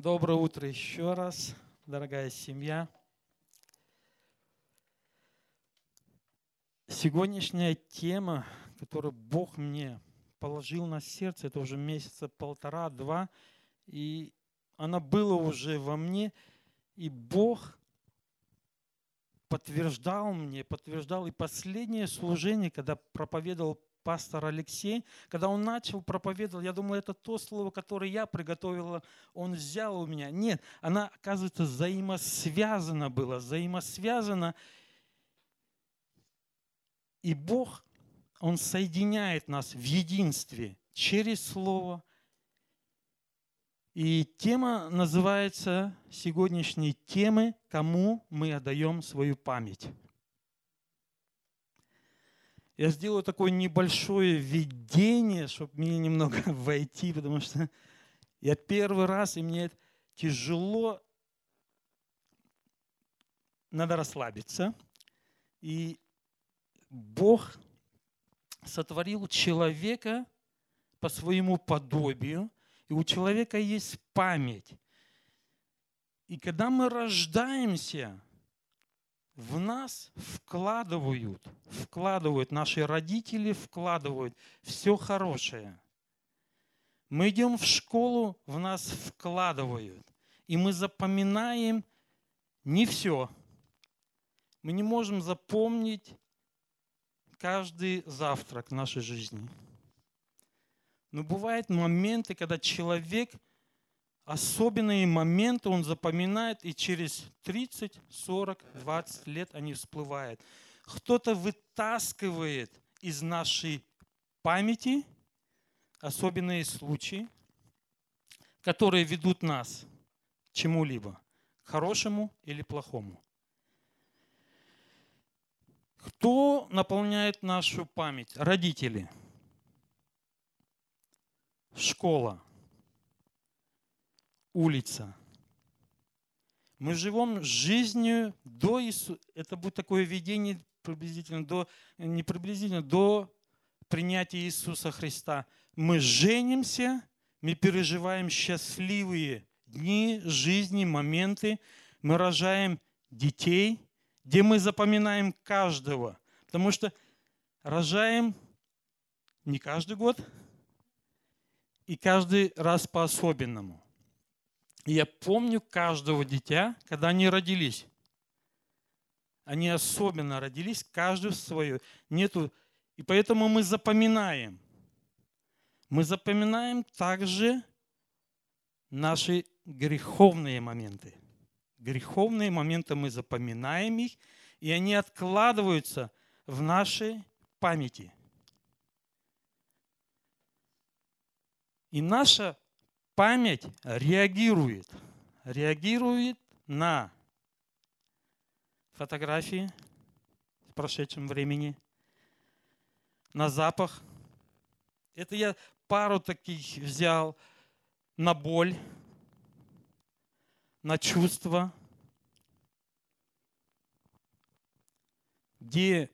Доброе утро еще раз, дорогая семья. Сегодняшняя тема, которую Бог мне положил на сердце, это уже месяца полтора-два, и она была уже во мне, и Бог подтверждал мне, подтверждал и последнее служение, когда проповедовал пастор Алексей, когда он начал проповедовать, я думал, это то слово, которое я приготовила, он взял у меня. Нет, она, оказывается, взаимосвязана была, взаимосвязана. И Бог, Он соединяет нас в единстве через Слово. И тема называется сегодняшней темы «Кому мы отдаем свою память». Я сделаю такое небольшое введение, чтобы мне немного войти, потому что я первый раз, и мне тяжело, надо расслабиться. И Бог сотворил человека по своему подобию, и у человека есть память. И когда мы рождаемся, в нас вкладывают, вкладывают, наши родители вкладывают все хорошее. Мы идем в школу, в нас вкладывают. И мы запоминаем не все. Мы не можем запомнить каждый завтрак нашей жизни. Но бывают моменты, когда человек – особенные моменты он запоминает, и через 30, 40, 20 лет они всплывают. Кто-то вытаскивает из нашей памяти особенные случаи, которые ведут нас к чему-либо, к хорошему или плохому. Кто наполняет нашу память? Родители. Школа улица. Мы живем жизнью до Иисуса. Это будет такое видение приблизительно до, не приблизительно, до принятия Иисуса Христа. Мы женимся, мы переживаем счастливые дни жизни, моменты. Мы рожаем детей, где мы запоминаем каждого. Потому что рожаем не каждый год и каждый раз по-особенному. И я помню каждого дитя, когда они родились. Они особенно родились, каждый в свое. Нету... И поэтому мы запоминаем. Мы запоминаем также наши греховные моменты. Греховные моменты мы запоминаем их, и они откладываются в нашей памяти. И наша память реагирует, реагирует на фотографии в прошедшем времени, на запах. Это я пару таких взял на боль, на чувства, где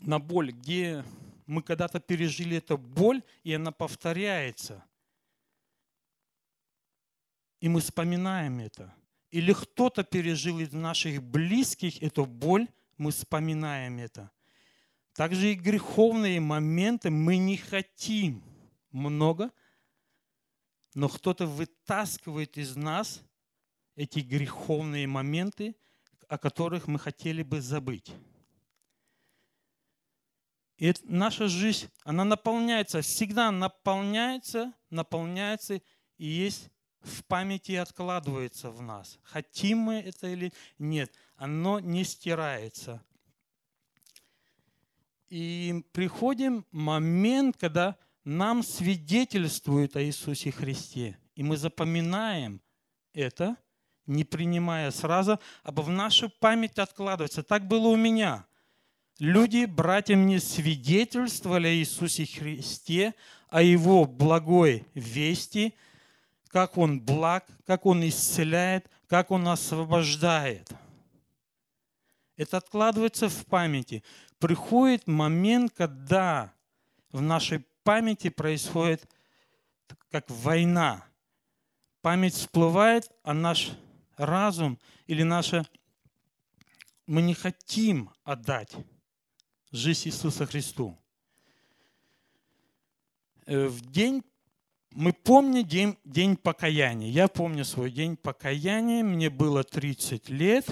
на боль, где мы когда-то пережили эту боль, и она повторяется. И мы вспоминаем это. Или кто-то пережил из наших близких эту боль, мы вспоминаем это. Также и греховные моменты мы не хотим много, но кто-то вытаскивает из нас эти греховные моменты, о которых мы хотели бы забыть. И наша жизнь, она наполняется, всегда наполняется, наполняется и есть в памяти откладывается в нас. Хотим мы это или нет, оно не стирается. И приходим момент, когда нам свидетельствуют о Иисусе Христе. И мы запоминаем это, не принимая сразу, а в нашу память откладывается. Так было у меня – Люди, братья, мне свидетельствовали о Иисусе Христе, о Его благой вести, как Он благ, как Он исцеляет, как Он освобождает. Это откладывается в памяти. Приходит момент, когда в нашей памяти происходит как война. Память всплывает, а наш разум или наше... Мы не хотим отдать жизнь Иисуса Христу. Э, в день мы помним день, день покаяния. Я помню свой день покаяния. Мне было 30 лет.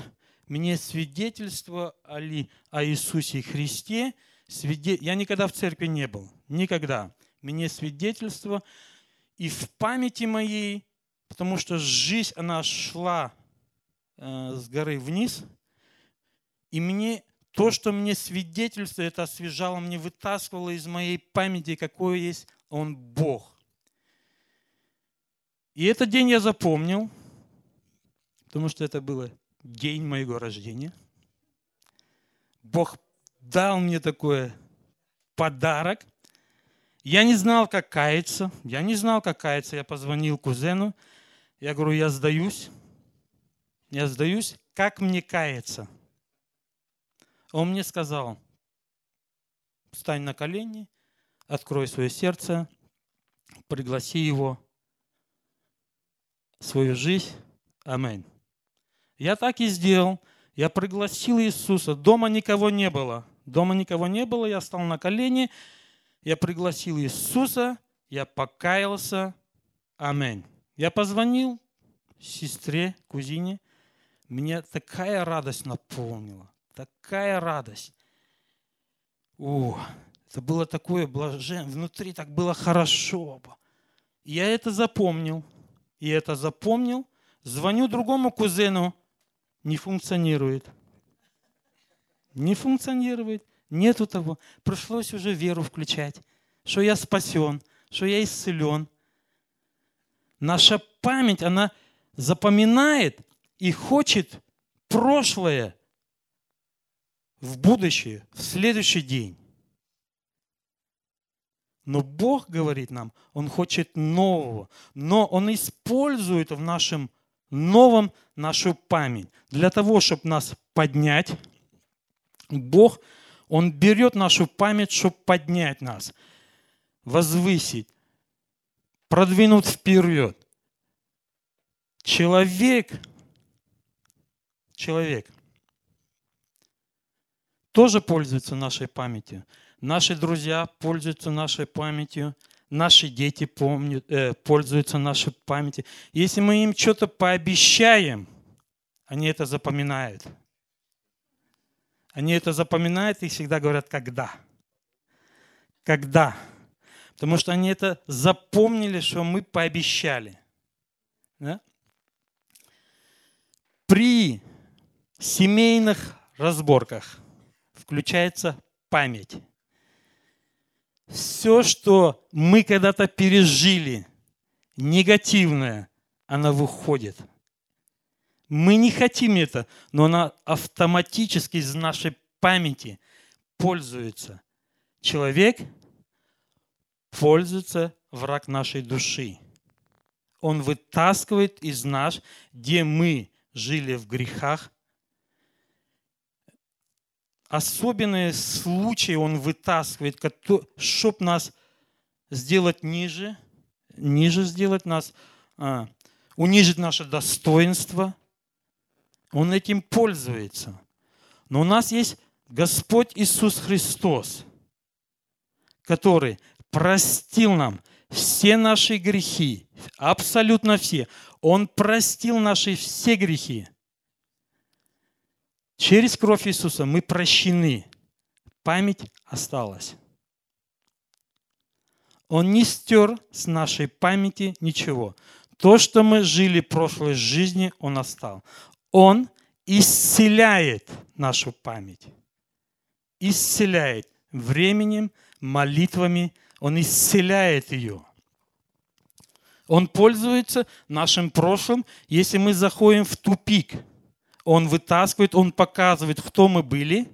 Мне свидетельство о Иисусе Христе. Я никогда в церкви не был. Никогда. Мне свидетельство. И в памяти моей, потому что жизнь, она шла э, с горы вниз. И мне то, что мне свидетельство, это освежало, мне вытаскивало из моей памяти, какой есть Он Бог. И этот день я запомнил, потому что это был день моего рождения. Бог дал мне такой подарок. Я не знал, как каяться. Я не знал, как каяться. Я позвонил кузену. Я говорю, я сдаюсь. Я сдаюсь. Как мне каяться? Он мне сказал, встань на колени, открой свое сердце, пригласи его в свою жизнь. Аминь. Я так и сделал. Я пригласил Иисуса. Дома никого не было. Дома никого не было. Я стал на колени. Я пригласил Иисуса. Я покаялся. Аминь. Я позвонил сестре, кузине. Меня такая радость наполнила. Такая радость. О, это было такое блажение. Внутри так было хорошо. Я это запомнил. И это запомнил. Звоню другому кузену. Не функционирует. Не функционирует. Нету того. Пришлось уже веру включать. Что я спасен. Что я исцелен. Наша память, она запоминает и хочет прошлое в будущее, в следующий день. Но Бог говорит нам, Он хочет нового, но Он использует в нашем новом нашу память. Для того, чтобы нас поднять, Бог, Он берет нашу память, чтобы поднять нас, возвысить, продвинуть вперед. Человек, человек – тоже пользуются нашей памятью. Наши друзья пользуются нашей памятью. Наши дети помнят, э, пользуются нашей памятью. Если мы им что-то пообещаем, они это запоминают. Они это запоминают и всегда говорят «когда». Когда. Потому что они это запомнили, что мы пообещали. Да? При семейных разборках – включается память. Все, что мы когда-то пережили, негативное, оно выходит. Мы не хотим это, но она автоматически из нашей памяти пользуется. Человек пользуется враг нашей души. Он вытаскивает из нас, где мы жили в грехах, особенные случаи он вытаскивает, чтобы нас сделать ниже, ниже сделать нас, а, унижить наше достоинство. Он этим пользуется. Но у нас есть Господь Иисус Христос, который простил нам все наши грехи, абсолютно все. Он простил наши все грехи. Через кровь Иисуса мы прощены. Память осталась. Он не стер с нашей памяти ничего. То, что мы жили в прошлой жизни, Он остал. Он исцеляет нашу память. Исцеляет временем, молитвами. Он исцеляет ее. Он пользуется нашим прошлым, если мы заходим в тупик – он вытаскивает, Он показывает, кто мы были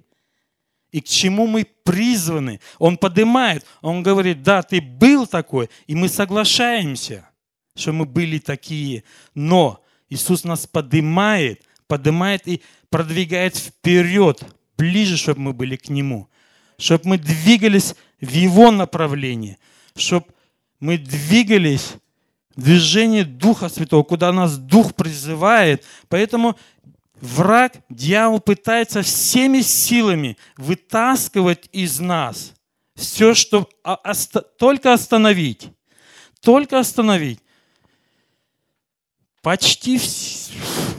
и к чему мы призваны. Он поднимает, Он говорит, да, ты был такой, и мы соглашаемся, что мы были такие. Но Иисус нас поднимает, поднимает и продвигает вперед, ближе, чтобы мы были к Нему, чтобы мы двигались в Его направлении, чтобы мы двигались в движении Духа Святого, куда нас Дух призывает. Поэтому враг, дьявол пытается всеми силами вытаскивать из нас все, что только остановить. Только остановить. Почти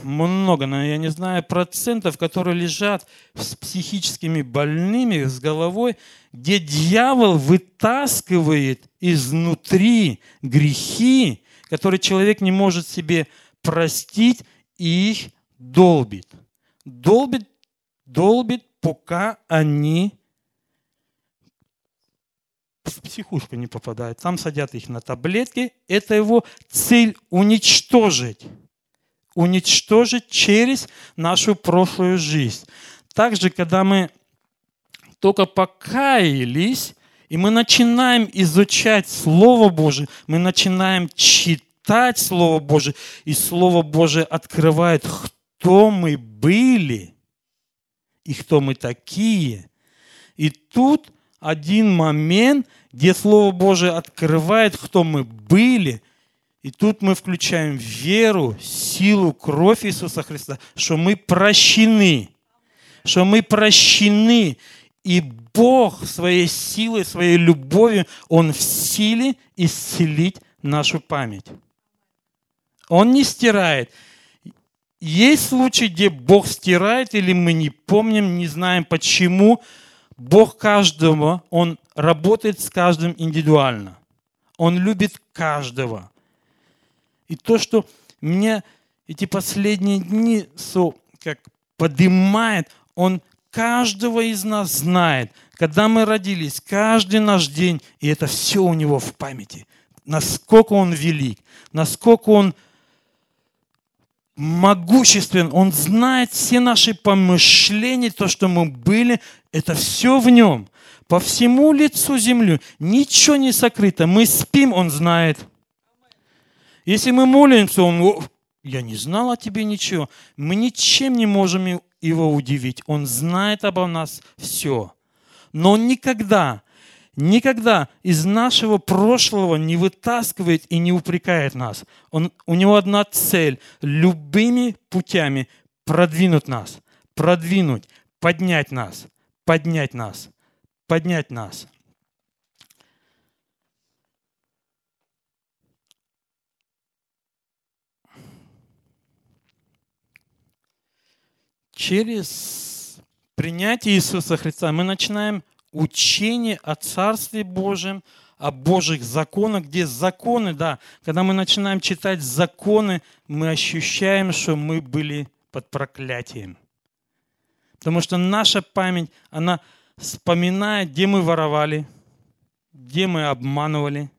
много, но я не знаю процентов, которые лежат с психическими больными, с головой, где дьявол вытаскивает изнутри грехи, которые человек не может себе простить, и их долбит. Долбит, долбит, пока они в психушку не попадают. Там садят их на таблетки. Это его цель уничтожить. Уничтожить через нашу прошлую жизнь. Также, когда мы только покаялись, и мы начинаем изучать Слово Божие, мы начинаем читать Слово Божие, и Слово Божие открывает, кто мы были и кто мы такие. И тут один момент, где Слово Божие открывает, кто мы были. И тут мы включаем веру, силу, кровь Иисуса Христа, что мы прощены. Что мы прощены. И Бог своей силой, своей любовью, Он в силе исцелить нашу память. Он не стирает. Есть случаи, где Бог стирает, или мы не помним, не знаем почему, Бог каждого, Он работает с каждым индивидуально. Он любит каждого. И то, что мне эти последние дни со, как поднимает, Он каждого из нас знает, когда мы родились, каждый наш день, и это все у Него в памяти. Насколько Он велик, насколько Он могуществен, Он знает все наши помышления, то, что мы были, это все в Нем. По всему лицу земли ничего не сокрыто. Мы спим, Он знает. Если мы молимся, Он, я не знал о тебе ничего. Мы ничем не можем Его удивить. Он знает обо нас все. Но Он никогда никогда из нашего прошлого не вытаскивает и не упрекает нас. Он, у него одна цель – любыми путями продвинуть нас, продвинуть, поднять нас, поднять нас, поднять нас. Через принятие Иисуса Христа мы начинаем учение о Царстве Божьем, о Божьих законах, где законы, да, когда мы начинаем читать законы, мы ощущаем, что мы были под проклятием. Потому что наша память, она вспоминает, где мы воровали, где мы обманывали.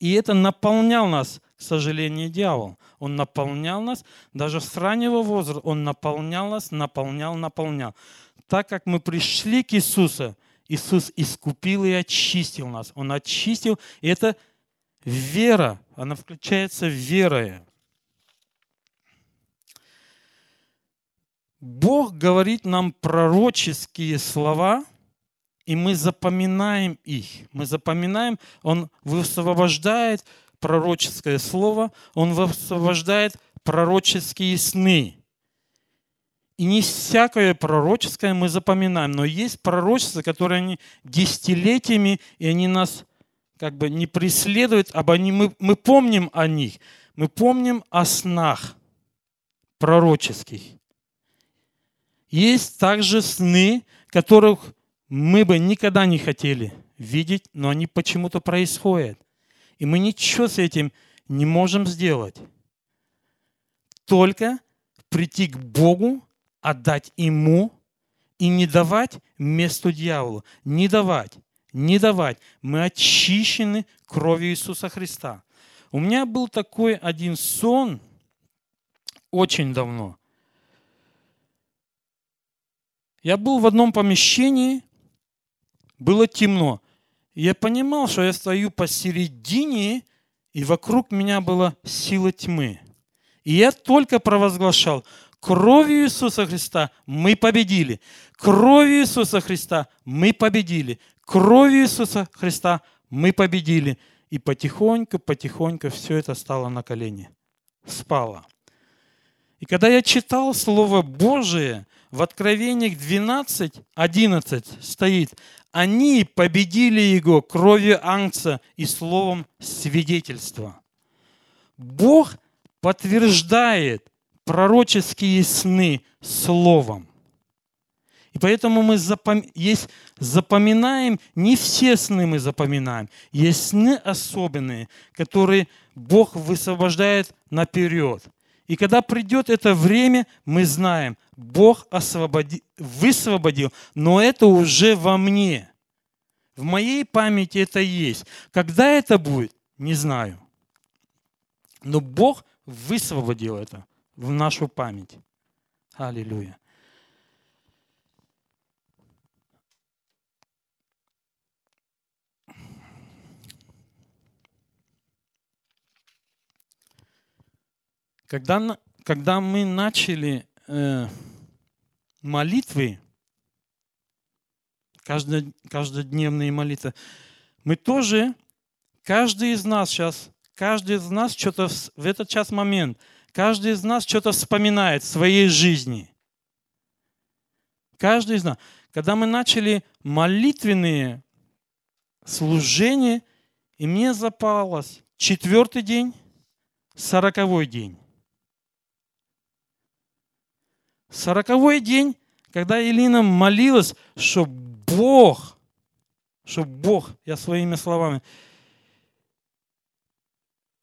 И это наполнял нас, к сожалению, дьявол. Он наполнял нас, даже с раннего возраста, он наполнял нас, наполнял, наполнял так как мы пришли к Иисусу, Иисус искупил и очистил нас. Он очистил, и это вера, она включается верой. Бог говорит нам пророческие слова, и мы запоминаем их. Мы запоминаем, Он высвобождает пророческое слово, Он высвобождает пророческие сны. И не всякое пророческое мы запоминаем, но есть пророчества, которые они десятилетиями, и они нас как бы не преследуют, а они, мы, мы помним о них. Мы помним о снах пророческих. Есть также сны, которых мы бы никогда не хотели видеть, но они почему-то происходят. И мы ничего с этим не можем сделать. Только прийти к Богу отдать Ему и не давать месту дьяволу. Не давать, не давать. Мы очищены кровью Иисуса Христа. У меня был такой один сон очень давно. Я был в одном помещении, было темно. Я понимал, что я стою посередине, и вокруг меня была сила тьмы. И я только провозглашал, Кровью Иисуса Христа мы победили. Кровью Иисуса Христа мы победили. Кровью Иисуса Христа мы победили. И потихоньку, потихоньку все это стало на колени. Спало. И когда я читал Слово Божие, в Откровениях 12, 11 стоит, они победили его кровью ангца и словом свидетельства. Бог подтверждает пророческие сны словом. И поэтому мы запом... есть, запоминаем, не все сны мы запоминаем. Есть сны особенные, которые Бог высвобождает наперед. И когда придет это время, мы знаем, Бог освободи... высвободил, но это уже во мне. В моей памяти это есть. Когда это будет, не знаю. Но Бог высвободил это в нашу память. Аллилуйя. Когда, когда мы начали э, молитвы, каждодневные молитвы, мы тоже, каждый из нас сейчас, каждый из нас что-то в этот час момент, каждый из нас что-то вспоминает в своей жизни. Каждый из нас. Когда мы начали молитвенные служения, и мне запалось четвертый день, сороковой день. Сороковой день, когда Елина молилась, что Бог, что Бог, я своими словами,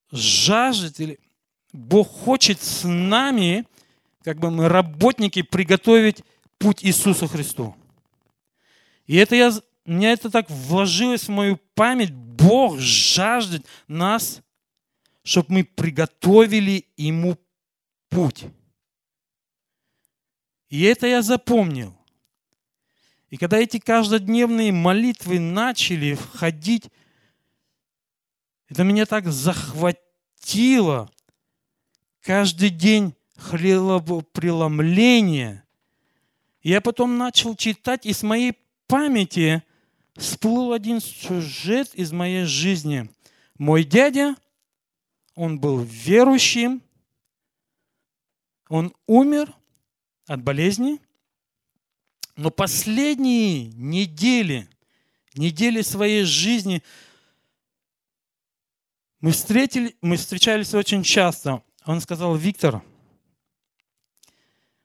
жаждет или Бог хочет с нами, как бы мы работники, приготовить путь Иисусу Христу. И это я, мне это так вложилось в мою память. Бог жаждет нас, чтобы мы приготовили Ему путь. И это я запомнил. И когда эти каждодневные молитвы начали входить, это меня так захватило. Каждый день хлебопреломление. Я потом начал читать, и с моей памяти всплыл один сюжет из моей жизни. Мой дядя, он был верующим, он умер – от болезни. Но последние недели, недели своей жизни мы, встретили, мы встречались очень часто. Он сказал, Виктор,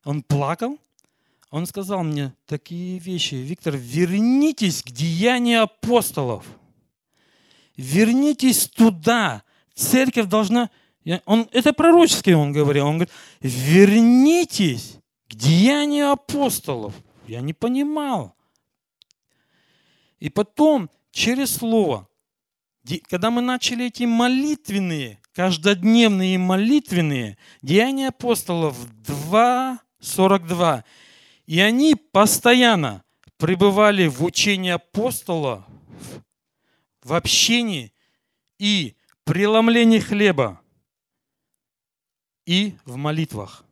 он плакал, он сказал мне такие вещи. Виктор, вернитесь к деянию апостолов. Вернитесь туда. Церковь должна... Он, это пророчески он говорил. Он говорит, вернитесь Деяния апостолов. Я не понимал. И потом, через слово, когда мы начали эти молитвенные, каждодневные молитвенные, Деяния апостолов 2.42, и они постоянно пребывали в учении апостола, в общении и преломлении хлеба и в молитвах.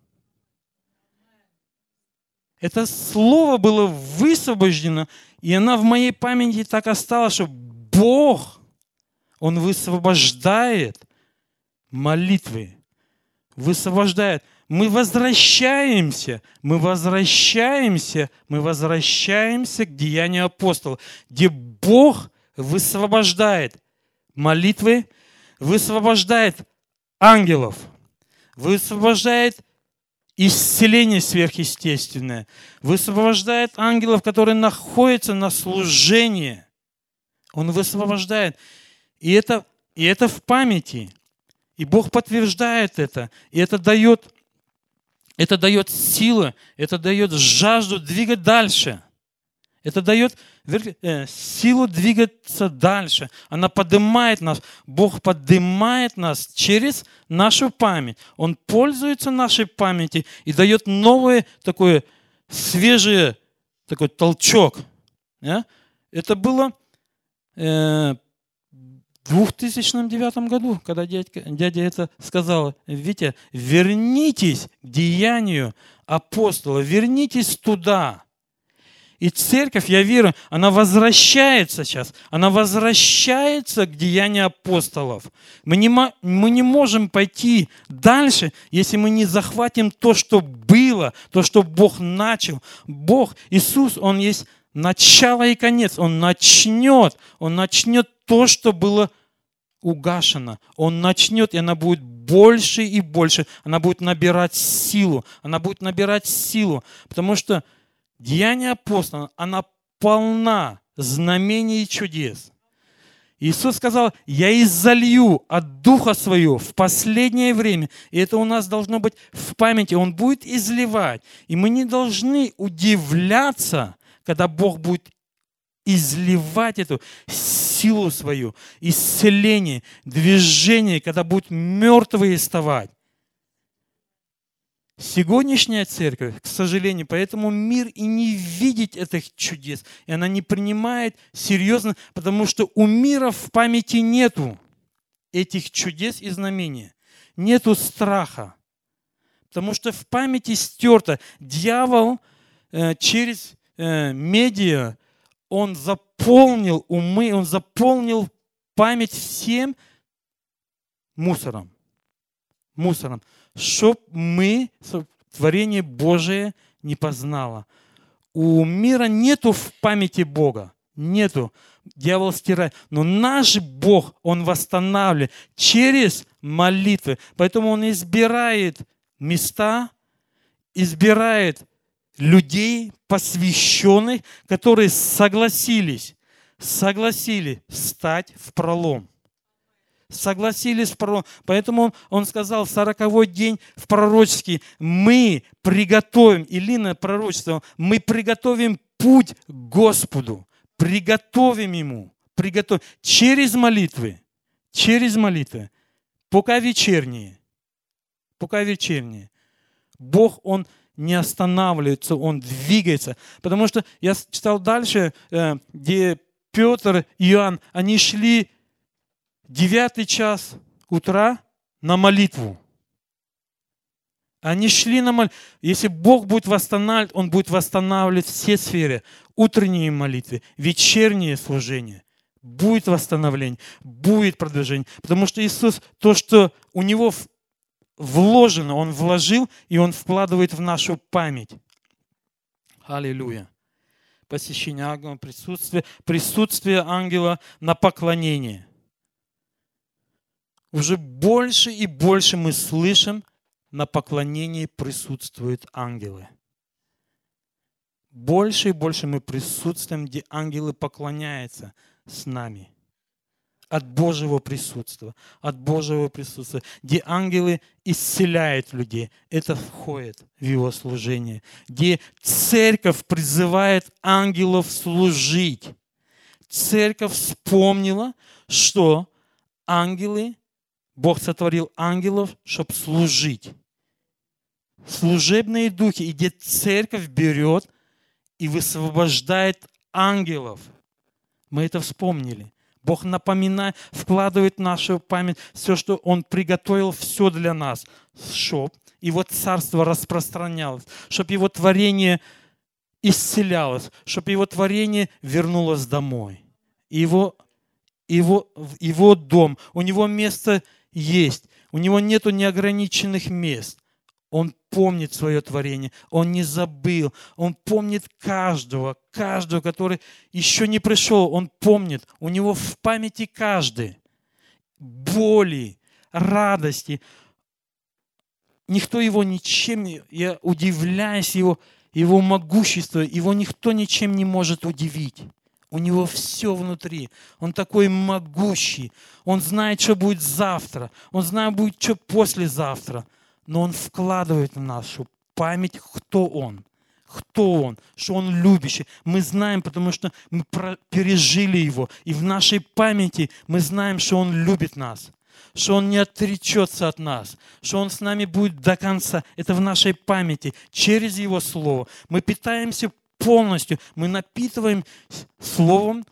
Это слово было высвобождено, и она в моей памяти так осталась, что Бог, Он высвобождает молитвы, высвобождает. Мы возвращаемся, мы возвращаемся, мы возвращаемся к деянию апостолов, где Бог высвобождает молитвы, высвобождает ангелов, высвобождает исцеление сверхъестественное, высвобождает ангелов, которые находятся на служении. Он высвобождает. И это, и это в памяти. И Бог подтверждает это. И это дает, это дает силы, это дает жажду двигать дальше. Это дает э, силу двигаться дальше. Она поднимает нас. Бог поднимает нас через нашу память. Он пользуется нашей памятью и дает новое такое свежее такой толчок. Это было э, в 2009 году, когда дядька, дядя это сказал, Витя, вернитесь к деянию апостола, вернитесь туда. И церковь, я верю, она возвращается сейчас. Она возвращается к деянию апостолов. Мы не, мы не можем пойти дальше, если мы не захватим то, что было, то, что Бог начал. Бог, Иисус, Он есть начало и конец. Он начнет, Он начнет то, что было угашено. Он начнет, и она будет больше и больше. Она будет набирать силу. Она будет набирать силу. Потому что Деяния апостола, она полна знамений и чудес. Иисус сказал, я изолью от Духа Своего в последнее время. И это у нас должно быть в памяти. Он будет изливать. И мы не должны удивляться, когда Бог будет изливать эту силу свою, исцеление, движение, когда будут мертвые вставать. Сегодняшняя церковь, к сожалению, поэтому мир и не видит этих чудес, и она не принимает серьезно, потому что у мира в памяти нету этих чудес и знамений, нету страха, потому что в памяти стерто. Дьявол э, через э, медиа, он заполнил умы, он заполнил память всем мусором. Мусором чтоб мы творение Божие не познало. У мира нету в памяти Бога. Нету. Дьявол стирает. Но наш Бог, Он восстанавливает через молитвы. Поэтому Он избирает места, избирает людей, посвященных, которые согласились, согласились стать в пролом согласились с пророком. Поэтому он, он сказал в сороковой день в пророческий, мы приготовим, Илина пророчество, мы приготовим путь к Господу, приготовим Ему, приготовим через молитвы, через молитвы, пока вечерние, пока вечерние. Бог, Он не останавливается, Он двигается. Потому что я читал дальше, э, где Петр и Иоанн, они шли девятый час утра на молитву. Они шли на молитву. Если Бог будет восстанавливать, Он будет восстанавливать все сферы. Утренние молитвы, вечерние служения. Будет восстановление, будет продвижение. Потому что Иисус, то, что у Него вложено, Он вложил, и Он вкладывает в нашу память. Аллилуйя. Посещение ангела, присутствие, присутствие ангела на поклонение – уже больше и больше мы слышим, на поклонении присутствуют ангелы. Больше и больше мы присутствуем, где ангелы поклоняются с нами. От Божьего присутствия, от Божьего присутствия, где ангелы исцеляют людей. Это входит в его служение. Где церковь призывает ангелов служить. Церковь вспомнила, что ангелы Бог сотворил ангелов, чтобы служить. Служебные духи, где церковь берет и высвобождает ангелов. Мы это вспомнили. Бог напоминает, вкладывает в нашу память все, что Он приготовил, все для нас, чтобы Его царство распространялось, чтобы Его творение исцелялось, чтобы Его творение вернулось домой. Его, его, его дом, у Него место есть. У него нету неограниченных мест. Он помнит свое творение, он не забыл, он помнит каждого, каждого, который еще не пришел, он помнит. У него в памяти каждый. Боли, радости. Никто его ничем, я удивляюсь его, его могуществу, его никто ничем не может удивить. У него все внутри. Он такой могущий. Он знает, что будет завтра. Он знает, будет что послезавтра. Но он вкладывает в нашу память, кто он. Кто он, что он любящий. Мы знаем, потому что мы пережили его. И в нашей памяти мы знаем, что он любит нас что Он не отречется от нас, что Он с нами будет до конца. Это в нашей памяти, через Его Слово. Мы питаемся полностью. Мы напитываем Словом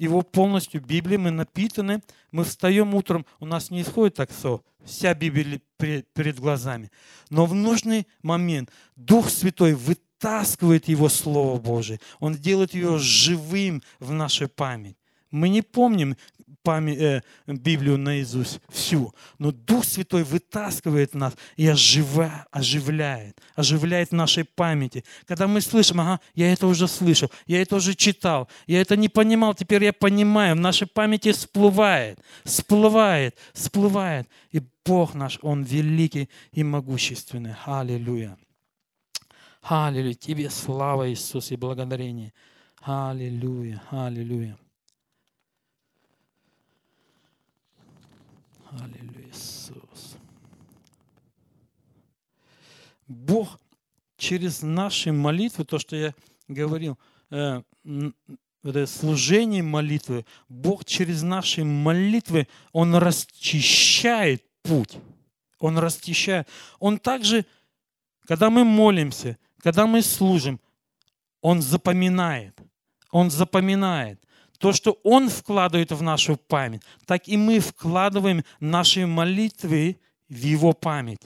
его полностью, Библией, мы напитаны, мы встаем утром, у нас не исходит так все, вся Библия перед глазами. Но в нужный момент Дух Святой вытаскивает Его Слово Божие. Он делает ее живым в нашей память. Мы не помним память, э, Библию наизусть всю, но Дух Святой вытаскивает нас и ожива, оживляет, оживляет нашей памяти. Когда мы слышим, ага, я это уже слышал, я это уже читал, я это не понимал, теперь я понимаю, в нашей памяти всплывает, всплывает, всплывает. И Бог наш, Он великий и могущественный. Аллилуйя. Аллилуйя. Тебе слава, Иисус, и благодарение. Аллилуйя. Аллилуйя. Аллилуйя, Иисус. Бог через наши молитвы, то, что я говорил, э, это служение молитвы, Бог через наши молитвы, Он расчищает путь. Он расчищает. Он также, когда мы молимся, когда мы служим, Он запоминает. Он запоминает. То, что Он вкладывает в нашу память, так и мы вкладываем наши молитвы в Его память.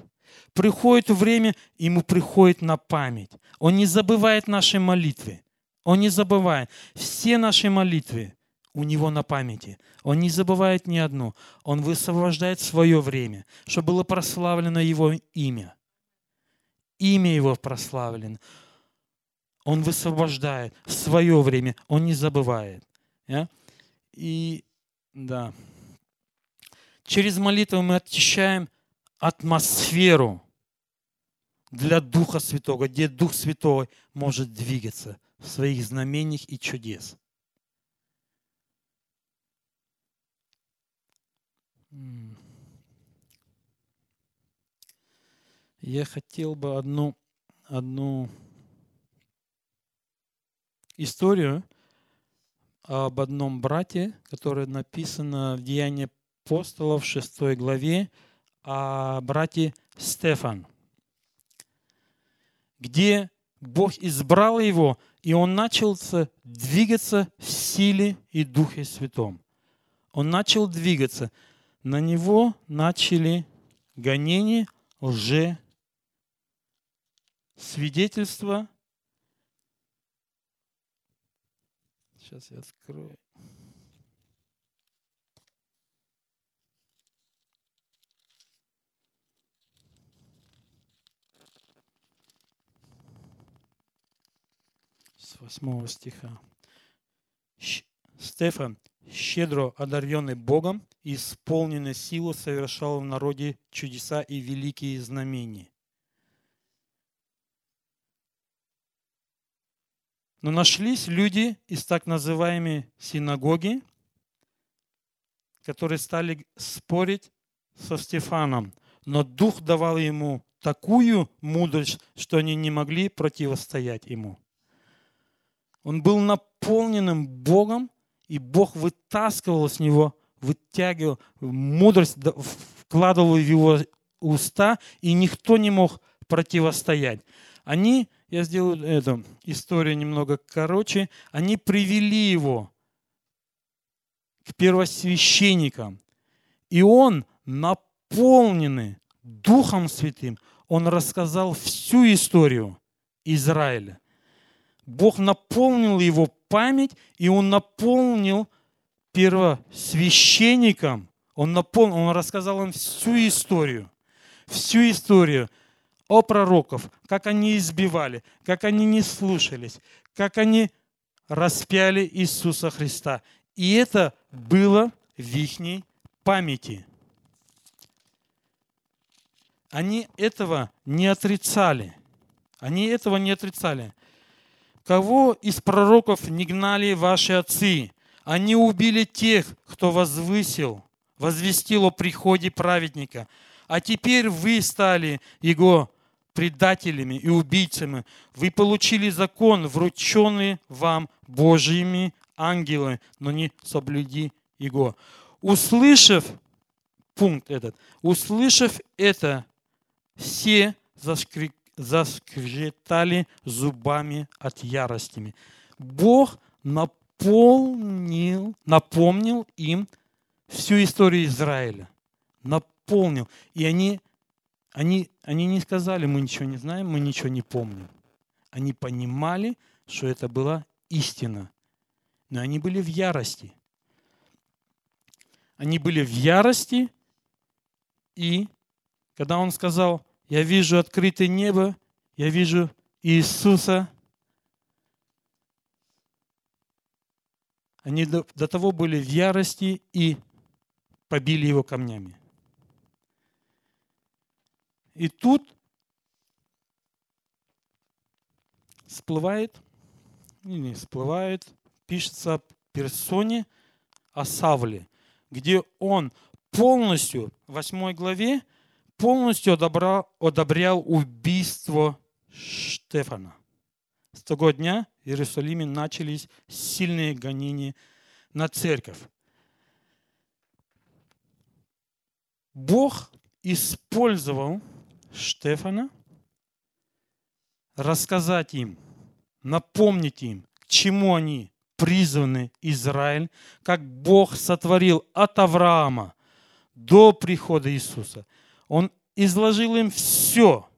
Приходит время, ему приходит на память. Он не забывает наши молитвы. Он не забывает. Все наши молитвы у него на памяти. Он не забывает ни одну. Он высвобождает свое время, чтобы было прославлено его имя. Имя его прославлено. Он высвобождает в свое время. Он не забывает. Yeah? И да. Через молитву мы очищаем атмосферу для Духа Святого, где Дух Святой может двигаться в своих знамениях и чудес. Я хотел бы одну, одну историю об одном брате, которое написано в Деянии апостолов 6 главе, о брате Стефан, где Бог избрал его, и он начал двигаться в силе и Духе Святом. Он начал двигаться. На него начали гонения, лже, свидетельства Сейчас я открою. С восьмого стиха. Стефан, щедро одаренный Богом, исполненный силу, совершал в народе чудеса и великие знамения. Но нашлись люди из так называемой синагоги, которые стали спорить со Стефаном. Но Дух давал ему такую мудрость, что они не могли противостоять ему. Он был наполненным Богом, и Бог вытаскивал с него, вытягивал мудрость, вкладывал в его уста, и никто не мог противостоять. Они я сделаю эту историю немного короче, они привели его к первосвященникам. И он, наполненный Духом Святым, он рассказал всю историю Израиля. Бог наполнил его память, и он наполнил первосвященникам, он, наполнил, он рассказал им всю историю. Всю историю – о пророков, как они избивали, как они не слушались, как они распяли Иисуса Христа. И это было в их памяти. Они этого не отрицали. Они этого не отрицали. Кого из пророков не гнали ваши отцы? Они убили тех, кто возвысил, возвестил о приходе праведника. А теперь вы стали его предателями и убийцами. Вы получили закон, врученный вам Божьими ангелами, но не соблюди его. Услышав пункт этот, услышав это, все заскрежетали зубами от яростями. Бог наполнил, напомнил им всю историю Израиля. Наполнил. И они они, они не сказали, мы ничего не знаем, мы ничего не помним. Они понимали, что это была истина. Но они были в ярости. Они были в ярости, и когда он сказал, я вижу открытое небо, я вижу Иисуса, они до, до того были в ярости и побили его камнями. И тут всплывает, или не всплывает, пишется о персоне, о Савле, где он полностью, в 8 главе, полностью одобрял, одобрял убийство Штефана. С того дня в Иерусалиме начались сильные гонения на церковь. Бог использовал Штефана рассказать им, напомнить им, к чему они призваны Израиль, как Бог сотворил от Авраама до прихода Иисуса. Он изложил им все,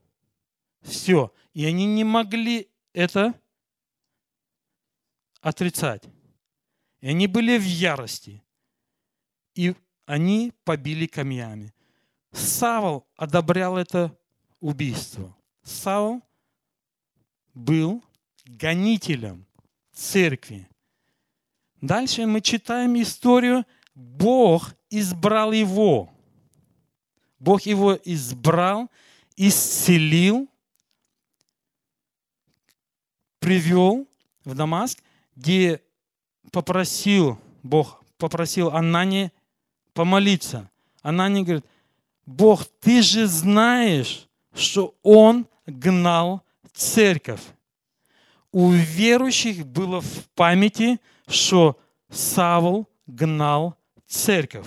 все, и они не могли это отрицать. И они были в ярости. И они побили камнями. Савол одобрял это убийство. Савол был гонителем церкви. Дальше мы читаем историю. Бог избрал его. Бог его избрал, исцелил, привел в Дамаск, где попросил Бог, попросил Анане помолиться. Анане говорит, Бог, ты же знаешь, что он гнал церковь. У верующих было в памяти, что Савл гнал церковь.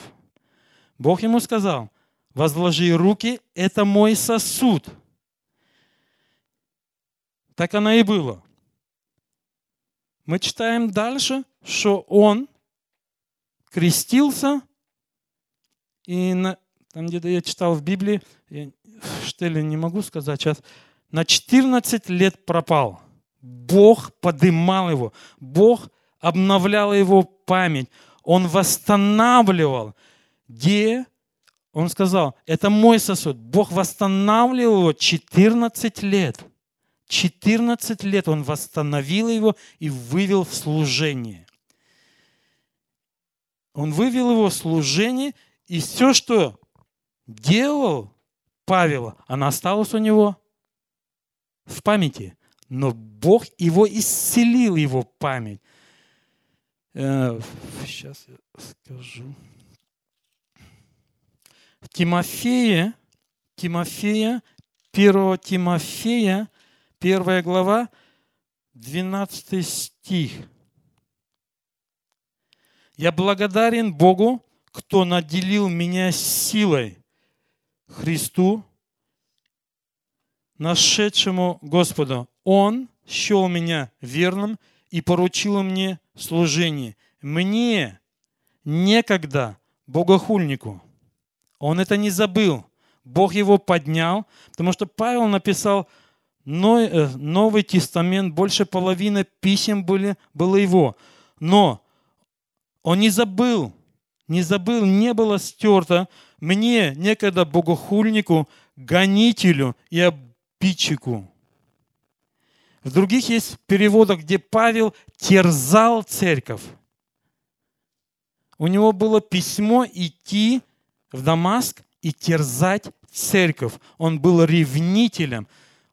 Бог ему сказал, возложи руки, это мой сосуд. Так оно и было. Мы читаем дальше, что он крестился, и на, там где-то я читал в Библии, я, что ли не могу сказать сейчас, на 14 лет пропал. Бог подымал его, Бог обновлял его память, Он восстанавливал. Где он сказал, это мой сосуд. Бог восстанавливал его 14 лет. 14 лет он восстановил его и вывел в служение. Он вывел его в служение, и все, что делал Павел, оно осталось у него в памяти. Но Бог его исцелил, его память. Сейчас э, я скажу. Тимофея, Тимофея, 1 Тимофея, 1 глава, 12 стих. Я благодарен Богу, кто наделил меня силой Христу, нашедшему Господу. Он счел меня верным и поручил мне служение. Мне некогда, богохульнику. Он это не забыл. Бог его поднял, потому что Павел написал э, Новый Тестамент, больше половины писем были, было его. Но он не забыл, не забыл, не было стерто мне, некогда богохульнику, гонителю и обидчику. В других есть переводах, где Павел терзал церковь. У него было письмо идти в Дамаск и терзать церковь. Он был ревнителем.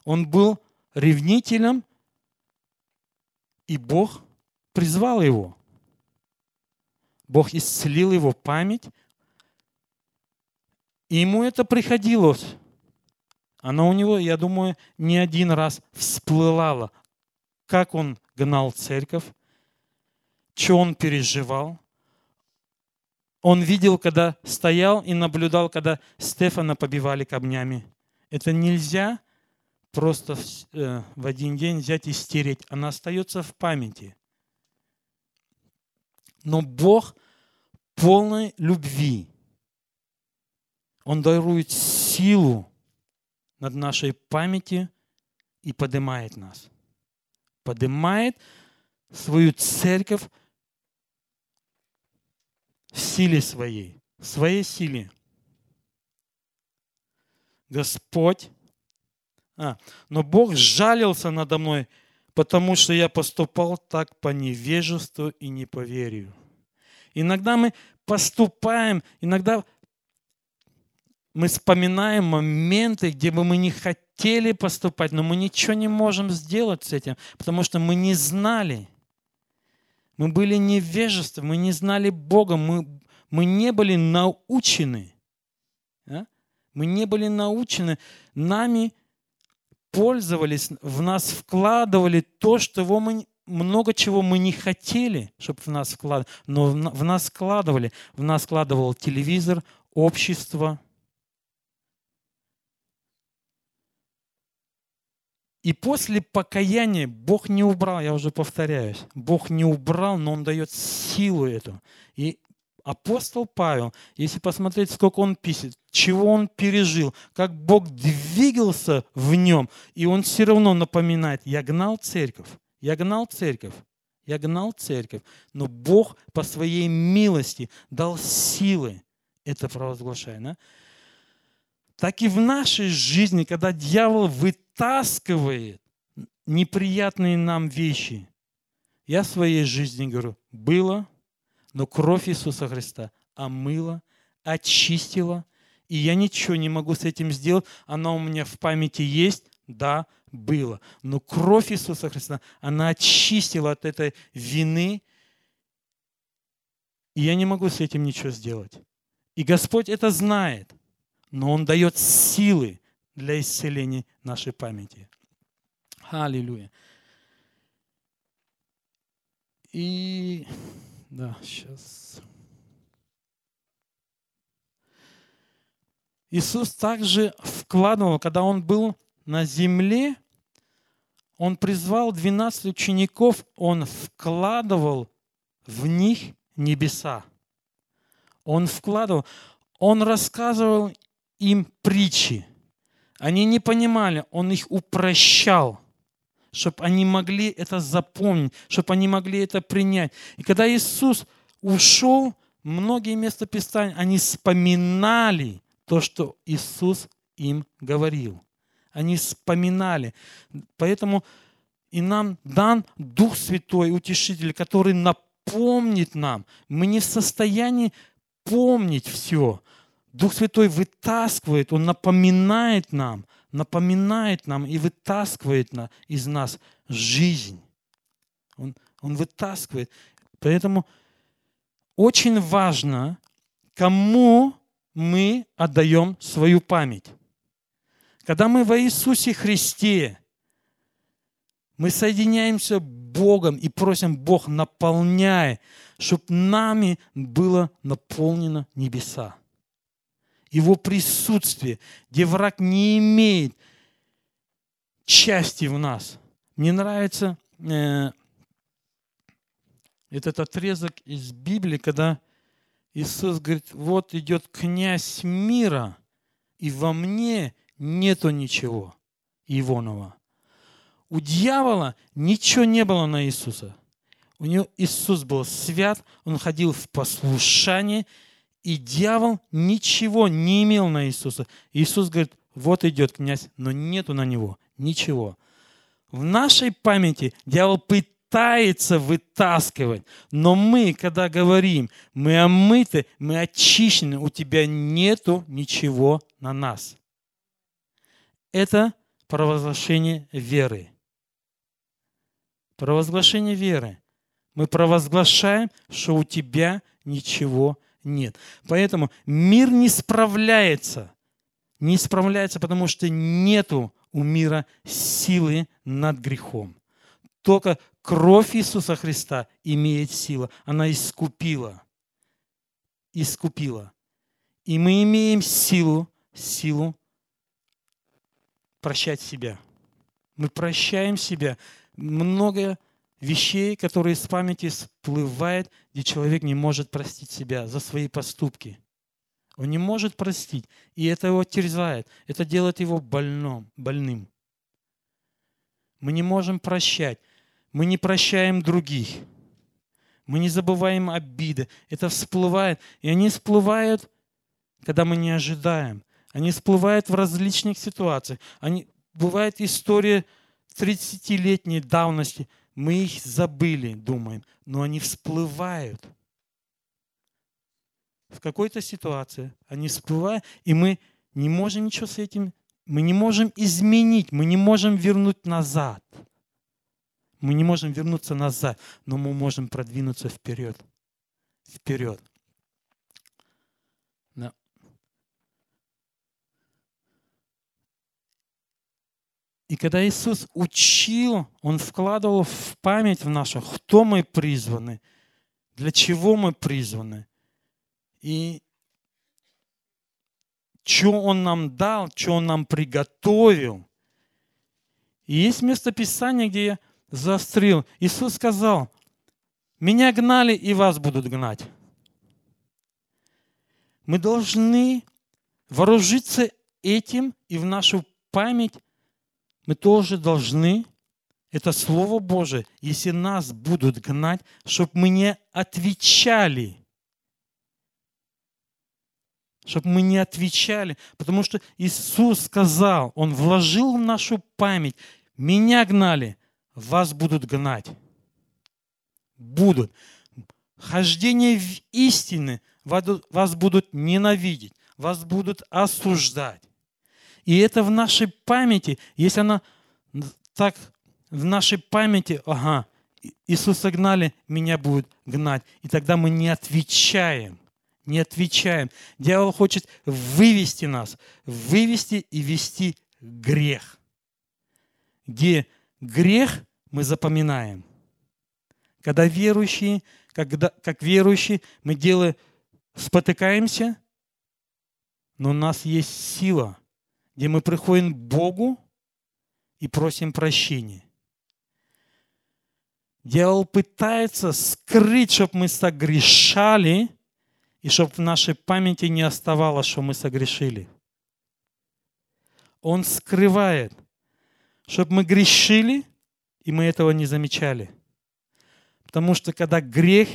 Он был ревнителем, и Бог призвал его. Бог исцелил его память, и ему это приходилось. Оно у него, я думаю, не один раз всплывало, как он гнал церковь, что он переживал. Он видел, когда стоял и наблюдал, когда Стефана побивали камнями. Это нельзя просто э, в один день взять и стереть. Она остается в памяти. Но Бог полной любви. Он дарует силу над нашей памяти и поднимает нас. поднимает свою церковь в силе своей, в своей силе. Господь, а, но Бог жалился надо мной, потому что я поступал так по невежеству и не по верию. Иногда мы поступаем, иногда мы вспоминаем моменты, где бы мы не хотели поступать, но мы ничего не можем сделать с этим, потому что мы не знали. Мы были невежественны, мы не знали Бога, мы, мы не были научены. Да? Мы не были научены, нами пользовались, в нас вкладывали то, что его мы, много чего мы не хотели, чтобы в нас вкладывали, но в нас вкладывали. В нас вкладывал телевизор, общество, И после покаяния Бог не убрал, я уже повторяюсь, Бог не убрал, но Он дает силу эту. И апостол Павел, если посмотреть, сколько он пишет, чего он пережил, как Бог двигался в нем, и он все равно напоминает, я гнал церковь, я гнал церковь, я гнал церковь, но Бог по своей милости дал силы это провозглашать. Да? Так и в нашей жизни, когда дьявол вытаскивает неприятные нам вещи, я в своей жизни говорю, было, но кровь Иисуса Христа омыла, очистила, и я ничего не могу с этим сделать. Она у меня в памяти есть, да, было. Но кровь Иисуса Христа, она очистила от этой вины, и я не могу с этим ничего сделать. И Господь это знает но Он дает силы для исцеления нашей памяти. Аллилуйя. И да, сейчас. Иисус также вкладывал, когда Он был на земле, Он призвал 12 учеников, Он вкладывал в них небеса. Он вкладывал, Он рассказывал им притчи. Они не понимали, он их упрощал, чтобы они могли это запомнить, чтобы они могли это принять. И когда Иисус ушел, многие местописания, они вспоминали то, что Иисус им говорил. Они вспоминали. Поэтому и нам дан Дух Святой, Утешитель, который напомнит нам. Мы не в состоянии помнить все, Дух Святой вытаскивает, Он напоминает нам, напоминает нам и вытаскивает на, из нас жизнь. Он, он вытаскивает. Поэтому очень важно, кому мы отдаем свою память. Когда мы во Иисусе Христе, мы соединяемся Богом и просим Бог, наполняй, чтобы нами было наполнено небеса. Его присутствие, где враг не имеет части в нас. Мне нравится э, этот отрезок из Библии, когда Иисус говорит, вот идет князь мира, и во мне нету ничего Ивонова. У дьявола ничего не было на Иисуса. У него Иисус был свят, он ходил в послушании, и дьявол ничего не имел на Иисуса. Иисус говорит, вот идет князь, но нету на него ничего. В нашей памяти дьявол пытается вытаскивать, но мы, когда говорим, мы омыты, мы очищены, у тебя нету ничего на нас. Это провозглашение веры. Провозглашение веры. Мы провозглашаем, что у тебя ничего нет. Поэтому мир не справляется. Не справляется, потому что нету у мира силы над грехом. Только кровь Иисуса Христа имеет силу. Она искупила. Искупила. И мы имеем силу, силу прощать себя. Мы прощаем себя. Многое вещей, которые с памяти всплывают, где человек не может простить себя за свои поступки. Он не может простить, и это его терзает, это делает его больным, больным. Мы не можем прощать. мы не прощаем других. Мы не забываем обиды. Это всплывает. И они всплывают, когда мы не ожидаем. Они всплывают в различных ситуациях. Они, бывает история 30-летней давности. Мы их забыли, думаем, но они всплывают. В какой-то ситуации они всплывают, и мы не можем ничего с этим, мы не можем изменить, мы не можем вернуть назад. Мы не можем вернуться назад, но мы можем продвинуться вперед. Вперед. И когда Иисус учил, Он вкладывал в память в нашу, кто мы призваны, для чего мы призваны. И что Он нам дал, что Он нам приготовил. И есть место Писания, где я заострил. Иисус сказал, меня гнали и вас будут гнать. Мы должны вооружиться этим и в нашу память мы тоже должны, это Слово Божие, если нас будут гнать, чтобы мы не отвечали. Чтобы мы не отвечали. Потому что Иисус сказал, Он вложил в нашу память, меня гнали, вас будут гнать. Будут. Хождение в истины вас будут ненавидеть, вас будут осуждать. И это в нашей памяти, если она так в нашей памяти, ага, Иисуса гнали, меня будут гнать. И тогда мы не отвечаем. Не отвечаем. Дьявол хочет вывести нас, вывести и вести грех. Где грех мы запоминаем. Когда верующие, когда, как верующие, мы делаем, спотыкаемся, но у нас есть сила, где мы приходим к Богу и просим прощения. Дьявол пытается скрыть, чтобы мы согрешали, и чтобы в нашей памяти не оставалось, что мы согрешили. Он скрывает – чтобы мы грешили, и мы этого не замечали. Потому что когда грех,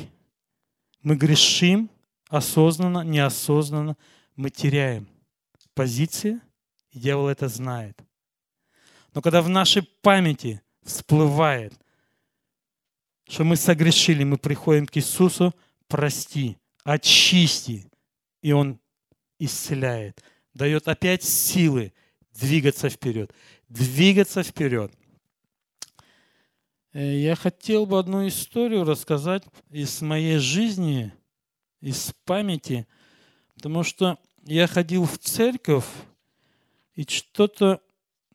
мы грешим осознанно, неосознанно, мы теряем позиции, и дьявол это знает. Но когда в нашей памяти всплывает, что мы согрешили, мы приходим к Иисусу, прости, очисти, и Он исцеляет, дает опять силы двигаться вперед двигаться вперед. Э, я хотел бы одну историю рассказать из моей жизни, из памяти, потому что я ходил в церковь, и что-то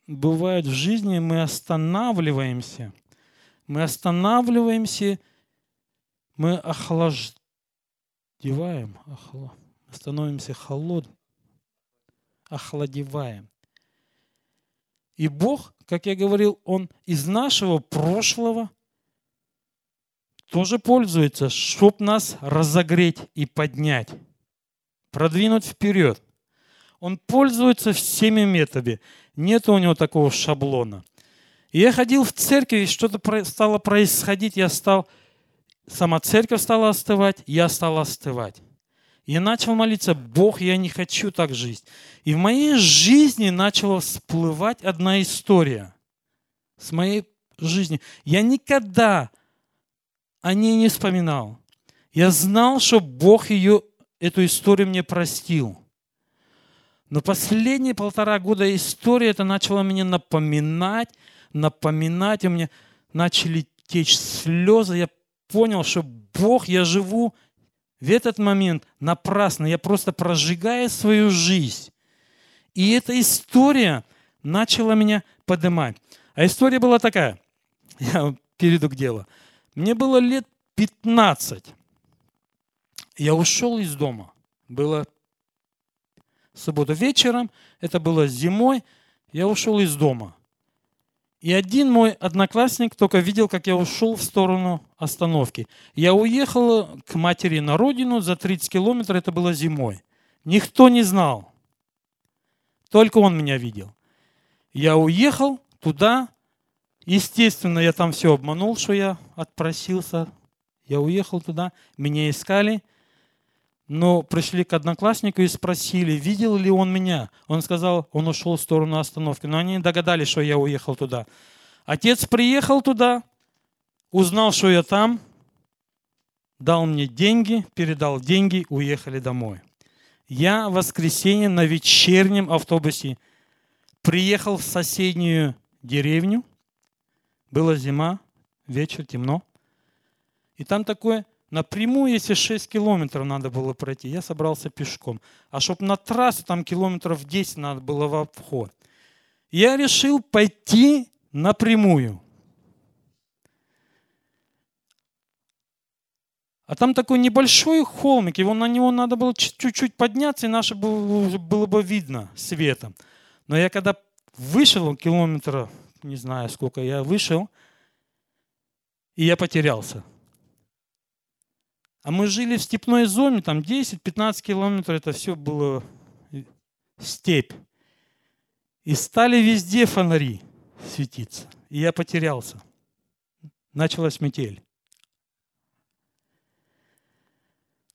бывает в жизни, мы останавливаемся. Мы останавливаемся, мы охлаждеваем, охла, становимся холод, охладеваем. И Бог, как я говорил, Он из нашего прошлого тоже пользуется, чтобы нас разогреть и поднять, продвинуть вперед. Он пользуется всеми методами. Нет у него такого шаблона. И я ходил в церковь, и что-то стало происходить. Я стал, сама церковь стала остывать, я стал остывать. Я начал молиться, Бог, я не хочу так жить. И в моей жизни начала всплывать одна история с моей жизни. Я никогда о ней не вспоминал. Я знал, что Бог ее, эту историю мне простил. Но последние полтора года история это начала мне напоминать, напоминать, и мне начали течь слезы. Я понял, что Бог, я живу в этот момент напрасно. Я просто прожигаю свою жизнь. И эта история начала меня поднимать. А история была такая. Я перейду к делу. Мне было лет 15. Я ушел из дома. Было суббота вечером, это было зимой. Я ушел из дома. И один мой одноклассник только видел, как я ушел в сторону остановки. Я уехал к матери на родину за 30 километров, это было зимой. Никто не знал. Только он меня видел. Я уехал туда, Естественно, я там все обманул, что я отпросился. Я уехал туда, меня искали. Но пришли к однокласснику и спросили, видел ли он меня. Он сказал, он ушел в сторону остановки. Но они догадались, что я уехал туда. Отец приехал туда, узнал, что я там, дал мне деньги, передал деньги, уехали домой. Я в воскресенье на вечернем автобусе приехал в соседнюю деревню. Была зима, вечер, темно. И там такое напрямую, если 6 километров надо было пройти, я собрался пешком. А чтобы на трассу там километров 10 надо было в обход. Я решил пойти напрямую. А там такой небольшой холмик, его на него надо было чуть-чуть подняться, и наше было, было бы видно светом. Но я когда вышел километра, не знаю сколько я вышел, и я потерялся. А мы жили в степной зоне, там 10-15 километров, это все было степь. И стали везде фонари светиться. И я потерялся. Началась метель.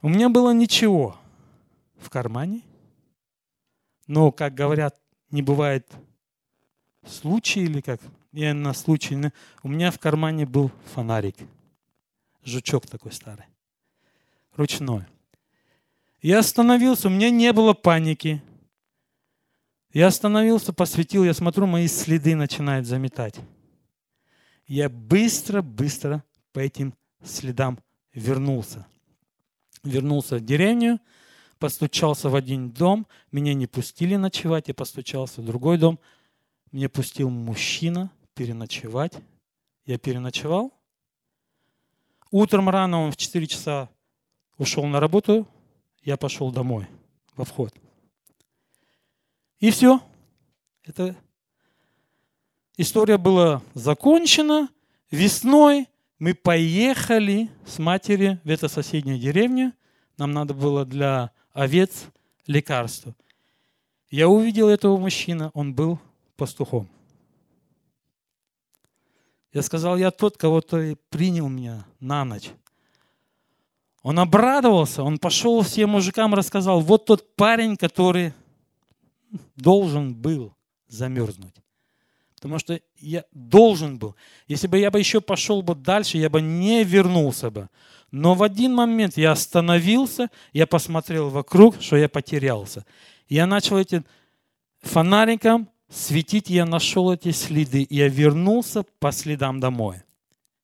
У меня было ничего в кармане. Но, как говорят, не бывает случая или как, я на случай, у меня в кармане был фонарик. Жучок такой старый. Ручной. Я остановился, у меня не было паники. Я остановился, посветил, я смотрю, мои следы начинают заметать. Я быстро-быстро по этим следам вернулся вернулся в деревню, постучался в один дом, меня не пустили ночевать, я постучался в другой дом, мне пустил мужчина переночевать. Я переночевал. Утром рано он в 4 часа ушел на работу, я пошел домой, во вход. И все. Это история была закончена. Весной мы поехали с матери в эту соседнюю деревню. Нам надо было для овец лекарство. Я увидел этого мужчину, он был пастухом. Я сказал, я тот, кого ты принял меня на ночь. Он обрадовался, он пошел всем мужикам рассказал, вот тот парень, который должен был замерзнуть. Потому что я должен был. Если бы я бы еще пошел бы дальше, я бы не вернулся бы. Но в один момент я остановился, я посмотрел вокруг, что я потерялся. Я начал этим фонариком светить, я нашел эти следы. Я вернулся по следам домой.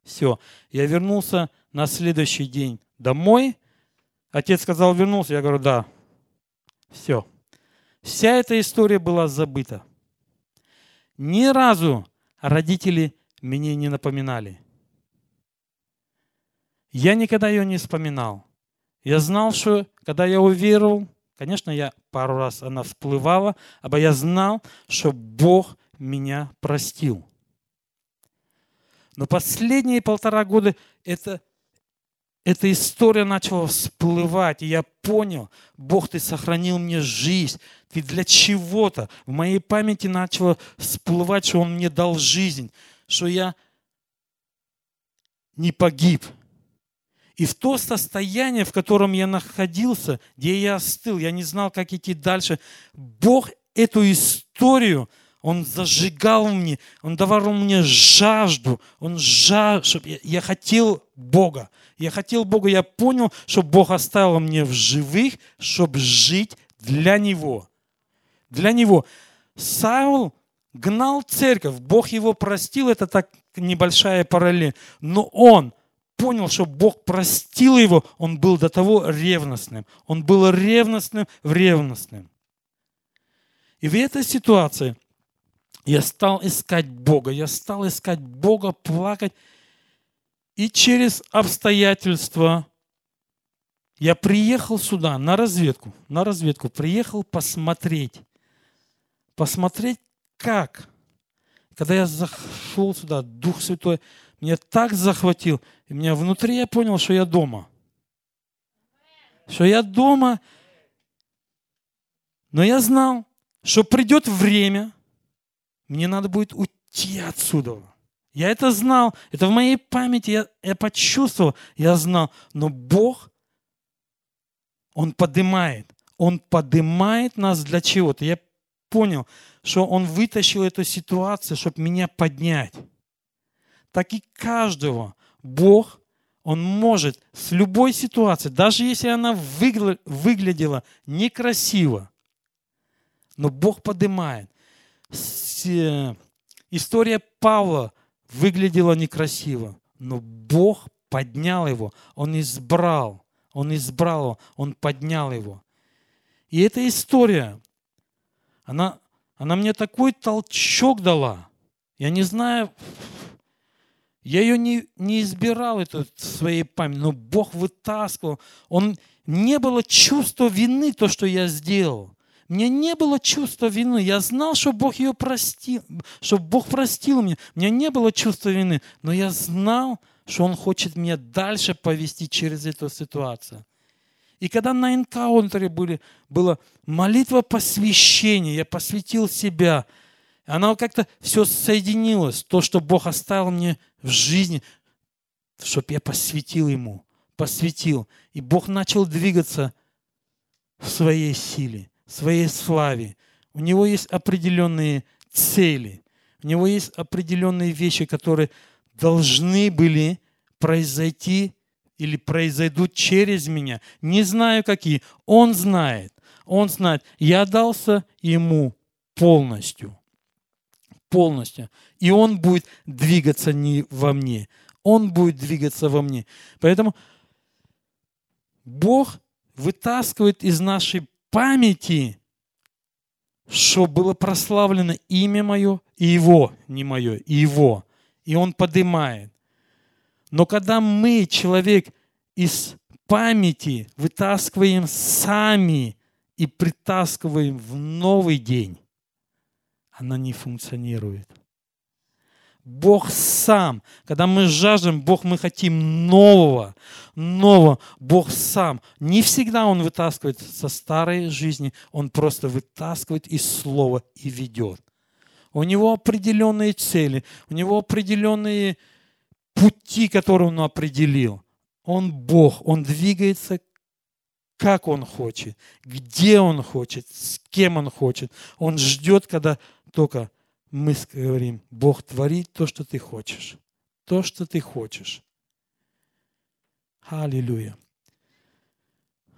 Все. Я вернулся на следующий день домой. Отец сказал, вернулся. Я говорю, да. Все. Вся эта история была забыта. Ни разу родители мне не напоминали. Я никогда ее не вспоминал. Я знал, что когда я уверовал, конечно, я пару раз она всплывала, aber я знал, что Бог меня простил. Но последние полтора года это эта история начала всплывать, и я понял, Бог, Ты сохранил мне жизнь, Ты для чего-то. В моей памяти начало всплывать, что Он мне дал жизнь, что я не погиб. И в то состояние, в котором я находился, где я остыл, я не знал, как идти дальше, Бог эту историю – он зажигал мне, Он давал мне жажду. Он жаж... чтобы я, я хотел Бога. Я хотел Бога, я понял, что Бог оставил мне в живых, чтобы жить для Него. Для Него. Саул гнал церковь, Бог его простил, это так небольшая параллель. Но он понял, что Бог простил его, он был до того ревностным. Он был ревностным в ревностным. И в этой ситуации – я стал искать Бога, я стал искать Бога, плакать. И через обстоятельства я приехал сюда на разведку, на разведку, приехал посмотреть, посмотреть как. Когда я зашел сюда, Дух Святой меня так захватил, и меня внутри я понял, что я дома. Что я дома, но я знал, что придет время – мне надо будет уйти отсюда. Я это знал, это в моей памяти, я, я почувствовал, я знал. Но Бог, Он поднимает. Он поднимает нас для чего-то. Я понял, что Он вытащил эту ситуацию, чтобы меня поднять. Так и каждого Бог, Он может с любой ситуацией, даже если она выглядела некрасиво, но Бог поднимает. Э, история Павла выглядела некрасиво, но Бог поднял его, Он избрал, Он избрал его, Он поднял его. И эта история, она, она мне такой толчок дала. Я не знаю, я ее не, не избирал эту в своей памяти, но Бог вытаскивал. Он, не было чувства вины, то, что я сделал. Мне не было чувства вины. Я знал, что Бог ее простил, что Бог простил меня. У меня не было чувства вины, но я знал, что Он хочет меня дальше повести через эту ситуацию. И когда на энкаунтере были, была молитва посвящения, я посвятил себя, она как-то все соединилось, то, что Бог оставил мне в жизни, чтобы я посвятил Ему, посвятил. И Бог начал двигаться в своей силе своей славе. У него есть определенные цели. У него есть определенные вещи, которые должны были произойти или произойдут через меня. Не знаю какие. Он знает. Он знает. Я дался ему полностью. Полностью. И он будет двигаться не во мне. Он будет двигаться во мне. Поэтому Бог вытаскивает из нашей памяти, чтобы было прославлено имя мое и его, не мое, и его. И он поднимает. Но когда мы, человек, из памяти вытаскиваем сами и притаскиваем в новый день, она не функционирует. Бог сам. Когда мы жаждем, Бог, мы хотим нового, нового. Бог сам. Не всегда Он вытаскивает со старой жизни, Он просто вытаскивает из слова и ведет. У него определенные цели, у него определенные пути, которые Он определил. Он Бог, Он двигается как Он хочет, где Он хочет, с кем Он хочет. Он ждет, когда только мы говорим, Бог творит то, что ты хочешь. То, что ты хочешь. Аллилуйя.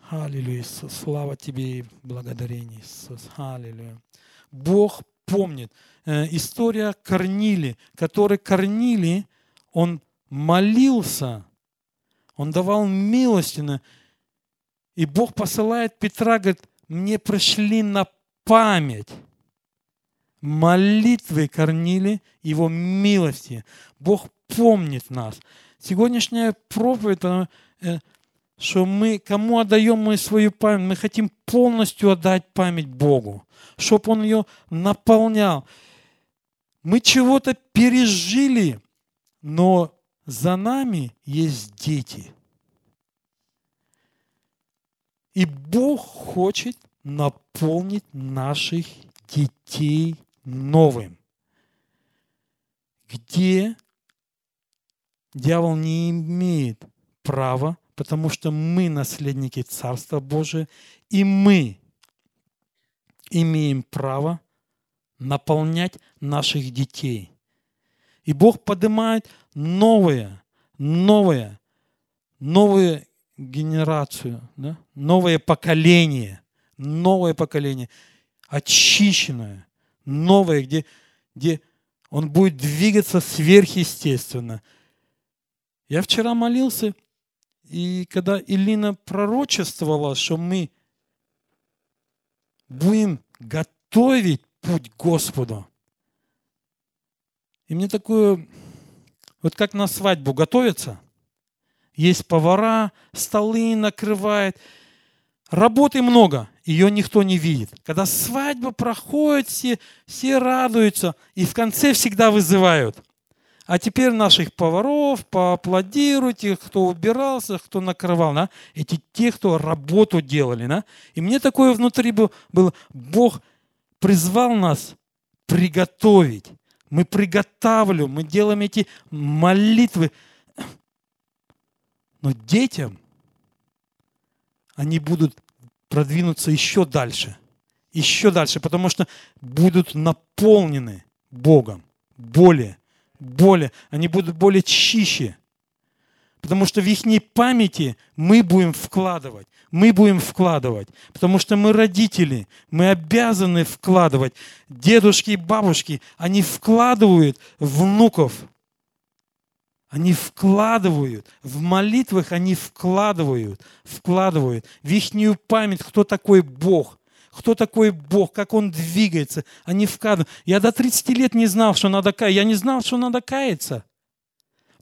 Аллилуйя, Иисус. Слава Тебе и благодарение, Иисус. Аллилуйя. Бог помнит. Э, история Корнили, который Корнили, он молился, он давал милостину. И Бог посылает Петра, говорит, мне пришли на память молитвы корнили Его милости. Бог помнит нас. Сегодняшняя проповедь, э, что мы, кому отдаем мы свою память, мы хотим полностью отдать память Богу, чтобы Он ее наполнял. Мы чего-то пережили, но за нами есть дети. И Бог хочет наполнить наших детей новым, где дьявол не имеет права, потому что мы наследники Царства Божия, и мы имеем право наполнять наших детей. И Бог поднимает новое, новое, новую генерацию, да? новое поколение, новое поколение, очищенное, новое, где, где он будет двигаться сверхъестественно. Я вчера молился, и когда Илина пророчествовала, что мы будем готовить путь Господу, и мне такое, вот как на свадьбу готовятся, есть повара, столы накрывает, работы много, ее никто не видит. Когда свадьба проходит, все, все радуются и в конце всегда вызывают. А теперь наших поваров поаплодируйте, кто убирался, кто накрывал. Да? Эти те, кто работу делали. Да? И мне такое внутри было, Бог призвал нас приготовить. Мы приготавливаем, мы делаем эти молитвы. Но детям они будут продвинуться еще дальше. Еще дальше, потому что будут наполнены Богом более, более. Они будут более чище. Потому что в их памяти мы будем вкладывать. Мы будем вкладывать. Потому что мы родители. Мы обязаны вкладывать. Дедушки и бабушки, они вкладывают внуков. Они вкладывают. В молитвах они вкладывают. Вкладывают. В их память, кто такой Бог. Кто такой Бог, как Он двигается. Они вкладывают. Я до 30 лет не знал, что надо каяться. Я не знал, что надо каяться.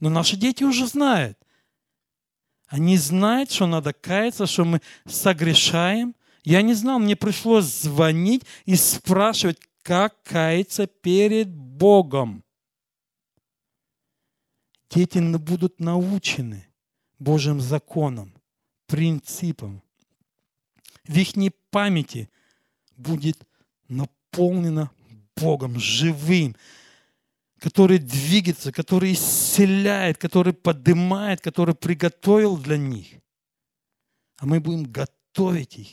Но наши дети уже знают. Они знают, что надо каяться, что мы согрешаем. Я не знал, мне пришлось звонить и спрашивать, как каяться перед Богом. Дети будут научены Божьим законам, принципам. В их памяти будет наполнена Богом живым, который двигается, который исцеляет, который поднимает, который приготовил для них. А мы будем готовить их.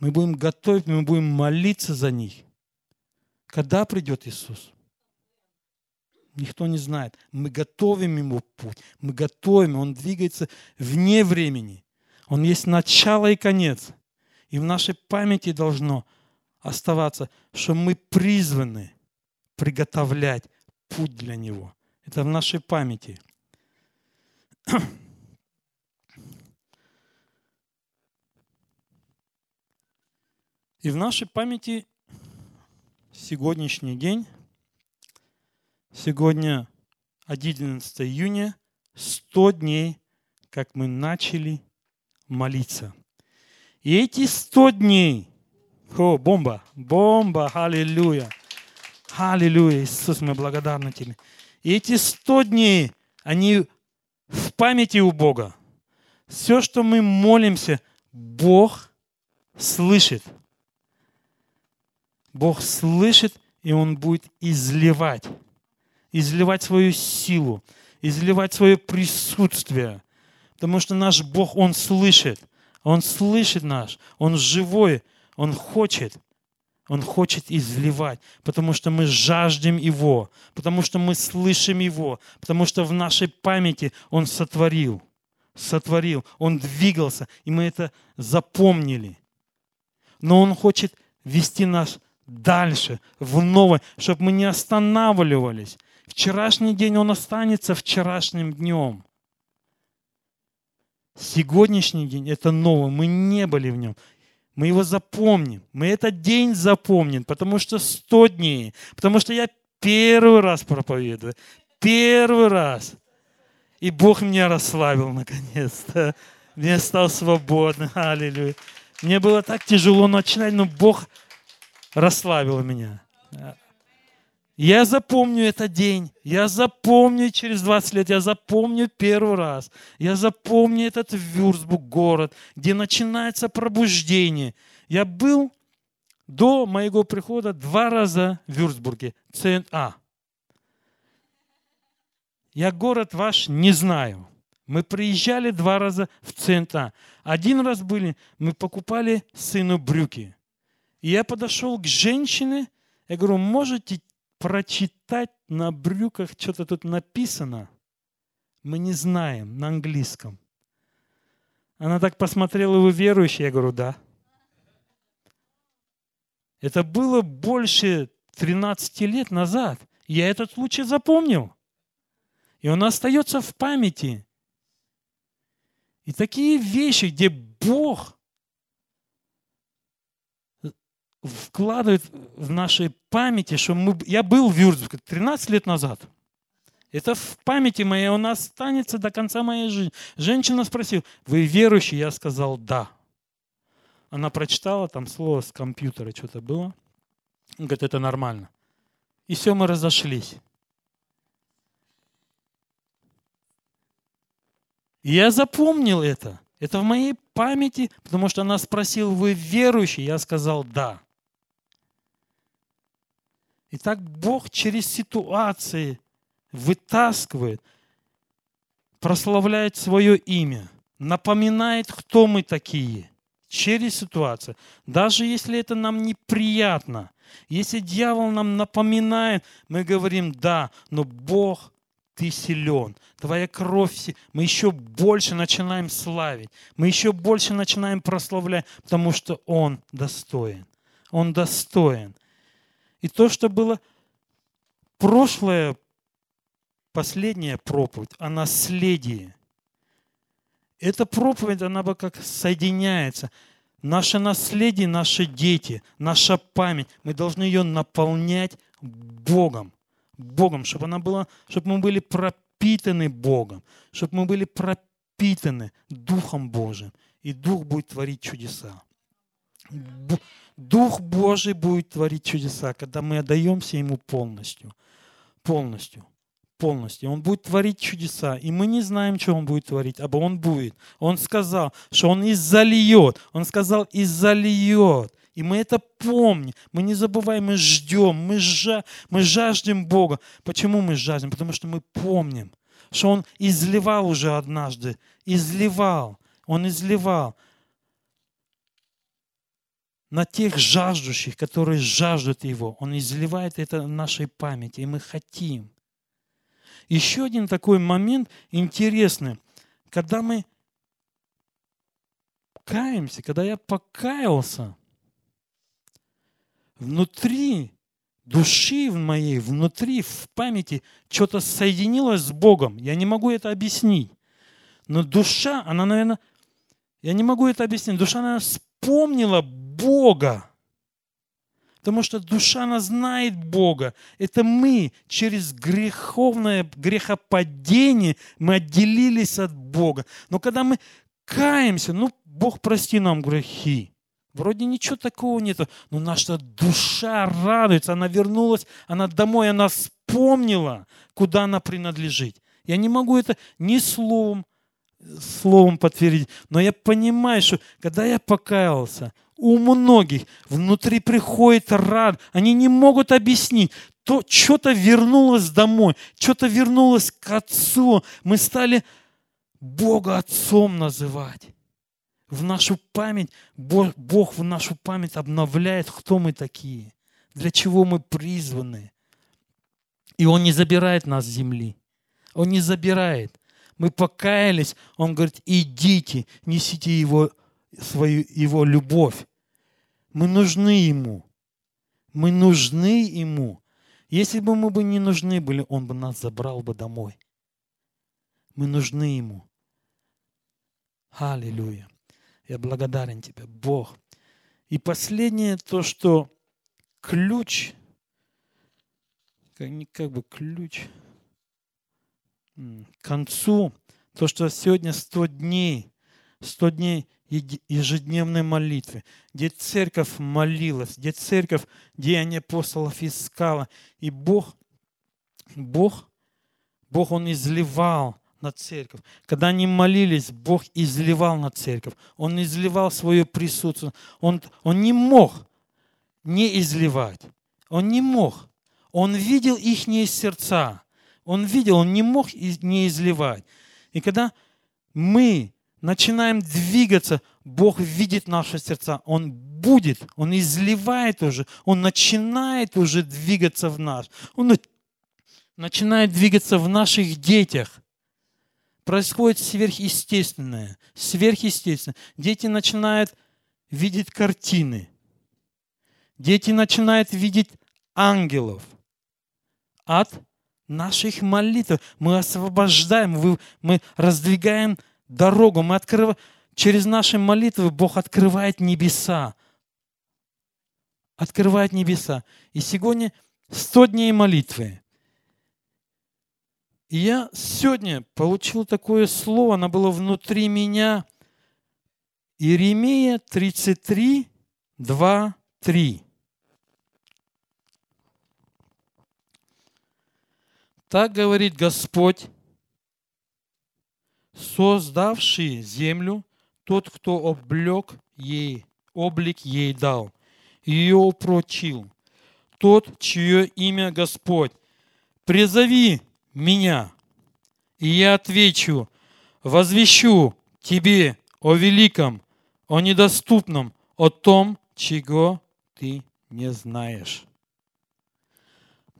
Мы будем готовить, мы будем молиться за них. Когда придет Иисус? Никто не знает. Мы готовим Ему путь. Мы готовим. Он двигается вне времени. Он есть начало и конец. И в нашей памяти должно оставаться, что мы призваны – приготовлять путь для Него. Это в нашей памяти. И в нашей памяти сегодняшний день, сегодня 11 июня, 100 дней, как мы начали молиться. И эти 100 дней, о, бомба, бомба, аллилуйя – Аллилуйя, Иисус, мы благодарны Тебе. И эти сто дней, они в памяти у Бога. Все, что мы молимся, Бог слышит. Бог слышит, и Он будет изливать. Изливать свою силу, изливать свое присутствие. Потому что наш Бог, Он слышит. Он слышит наш. Он живой. Он хочет. Он хочет изливать, потому что мы жаждем Его, потому что мы слышим Его, потому что в нашей памяти Он сотворил, сотворил, Он двигался, и мы это запомнили. Но Он хочет вести нас дальше, в новое, чтобы мы не останавливались. Вчерашний день, он останется вчерашним днем. Сегодняшний день – это новое. Мы не были в нем. Мы его запомним. Мы этот день запомним, потому что 100 дней. Потому что я первый раз проповедую. Первый раз. И Бог меня расслабил наконец-то. Я стал свободным. Аллилуйя. Мне было так тяжело начинать, но Бог расслабил меня. Я запомню этот день. Я запомню через 20 лет. Я запомню первый раз. Я запомню этот Вюрсбург город, где начинается пробуждение. Я был до моего прихода два раза в Вюрсбурге. А. Я город ваш не знаю. Мы приезжали два раза в центр. А. Один раз были, мы покупали сыну брюки. И я подошел к женщине, я говорю, можете прочитать на брюках что-то тут написано, мы не знаем на английском. Она так посмотрела, вы верующий? Я говорю, да. Это было больше 13 лет назад. Я этот случай запомнил. И он остается в памяти. И такие вещи, где Бог вкладывает в нашей памяти, что мы, я был в Вюрцбурге 13 лет назад. Это в памяти моей, он останется до конца моей жизни. Женщина спросила, вы верующий? Я сказал, да. Она прочитала там слово с компьютера, что-то было. Он говорит, это нормально. И все, мы разошлись. И я запомнил это. Это в моей памяти, потому что она спросила, вы верующий? Я сказал, да. И так Бог через ситуации вытаскивает, прославляет свое имя, напоминает, кто мы такие через ситуацию. Даже если это нам неприятно, если дьявол нам напоминает, мы говорим, да, но Бог, ты силен, твоя кровь, мы еще больше начинаем славить, мы еще больше начинаем прославлять, потому что Он достоин. Он достоин. И то, что было прошлое, последняя проповедь о наследии. Эта проповедь, она бы как соединяется. Наше наследие, наши дети, наша память, мы должны ее наполнять Богом. Богом, чтобы, она была, чтобы мы были пропитаны Богом, чтобы мы были пропитаны Духом Божиим. И Дух будет творить чудеса. Дух Божий будет творить чудеса, когда мы отдаемся Ему полностью. Полностью. Полностью. Он будет творить чудеса. И мы не знаем, что Он будет творить, а Он будет. Он сказал, что Он и зальет. Он сказал, и зальет. И мы это помним. Мы не забываем, мы ждем, мы, жа, мы жаждем Бога. Почему мы жаждем? Потому что мы помним, что Он изливал уже однажды. Изливал. Он изливал на тех жаждущих, которые жаждут Его. Он изливает это в нашей памяти, и мы хотим. Еще один такой момент интересный. Когда мы каемся, когда я покаялся, внутри души в моей, внутри, в памяти что-то соединилось с Богом. Я не могу это объяснить. Но душа, она, наверное, я не могу это объяснить. Душа, наверное, вспомнила Бога. Потому что душа, она знает Бога. Это мы через греховное грехопадение, мы отделились от Бога. Но когда мы каемся, ну, Бог, прости нам грехи. Вроде ничего такого нету, но наша душа радуется, она вернулась, она домой, она вспомнила, куда она принадлежит. Я не могу это ни словом, словом подтвердить, но я понимаю, что когда я покаялся, у многих внутри приходит рад, они не могут объяснить, то что-то вернулось домой, что-то вернулось к Отцу. Мы стали Бога Отцом называть. В нашу память, Бог, Бог в нашу память обновляет, кто мы такие, для чего мы призваны. И Он не забирает нас с земли. Он не забирает. Мы покаялись, Он говорит, идите, несите Его, свою, Его любовь. Мы нужны Ему. Мы нужны Ему. Если бы мы бы не нужны были, Он бы нас забрал бы домой. Мы нужны Ему. Аллилуйя. Я благодарен Тебе, Бог. И последнее, то, что ключ, как, как бы ключ к концу, то, что сегодня 100 дней, 100 дней ежедневной молитвы, где церковь молилась, где церковь, деяния апостолов искала. И Бог, Бог, Бог, Он изливал на церковь. Когда они молились, Бог изливал на церковь. Он изливал свое присутствие. Он, он не мог не изливать. Он не мог. Он видел их сердца. Он видел, он не мог не изливать. И когда мы начинаем двигаться, Бог видит наши сердца. Он будет, Он изливает уже, Он начинает уже двигаться в нас. Он начинает двигаться в наших детях. Происходит сверхъестественное, сверхъестественное. Дети начинают видеть картины. Дети начинают видеть ангелов от наших молитв. Мы освобождаем, мы раздвигаем дорогу, мы открываем, через наши молитвы Бог открывает небеса. Открывает небеса. И сегодня 100 дней молитвы. И я сегодня получил такое слово, оно было внутри меня. Иеремия 33, 2, 3. Так говорит Господь, создавший землю, тот, кто облег ей, облик ей дал, ее упрочил. тот, чье имя Господь. Призови меня, и я отвечу, возвещу тебе о великом, о недоступном, о том, чего ты не знаешь.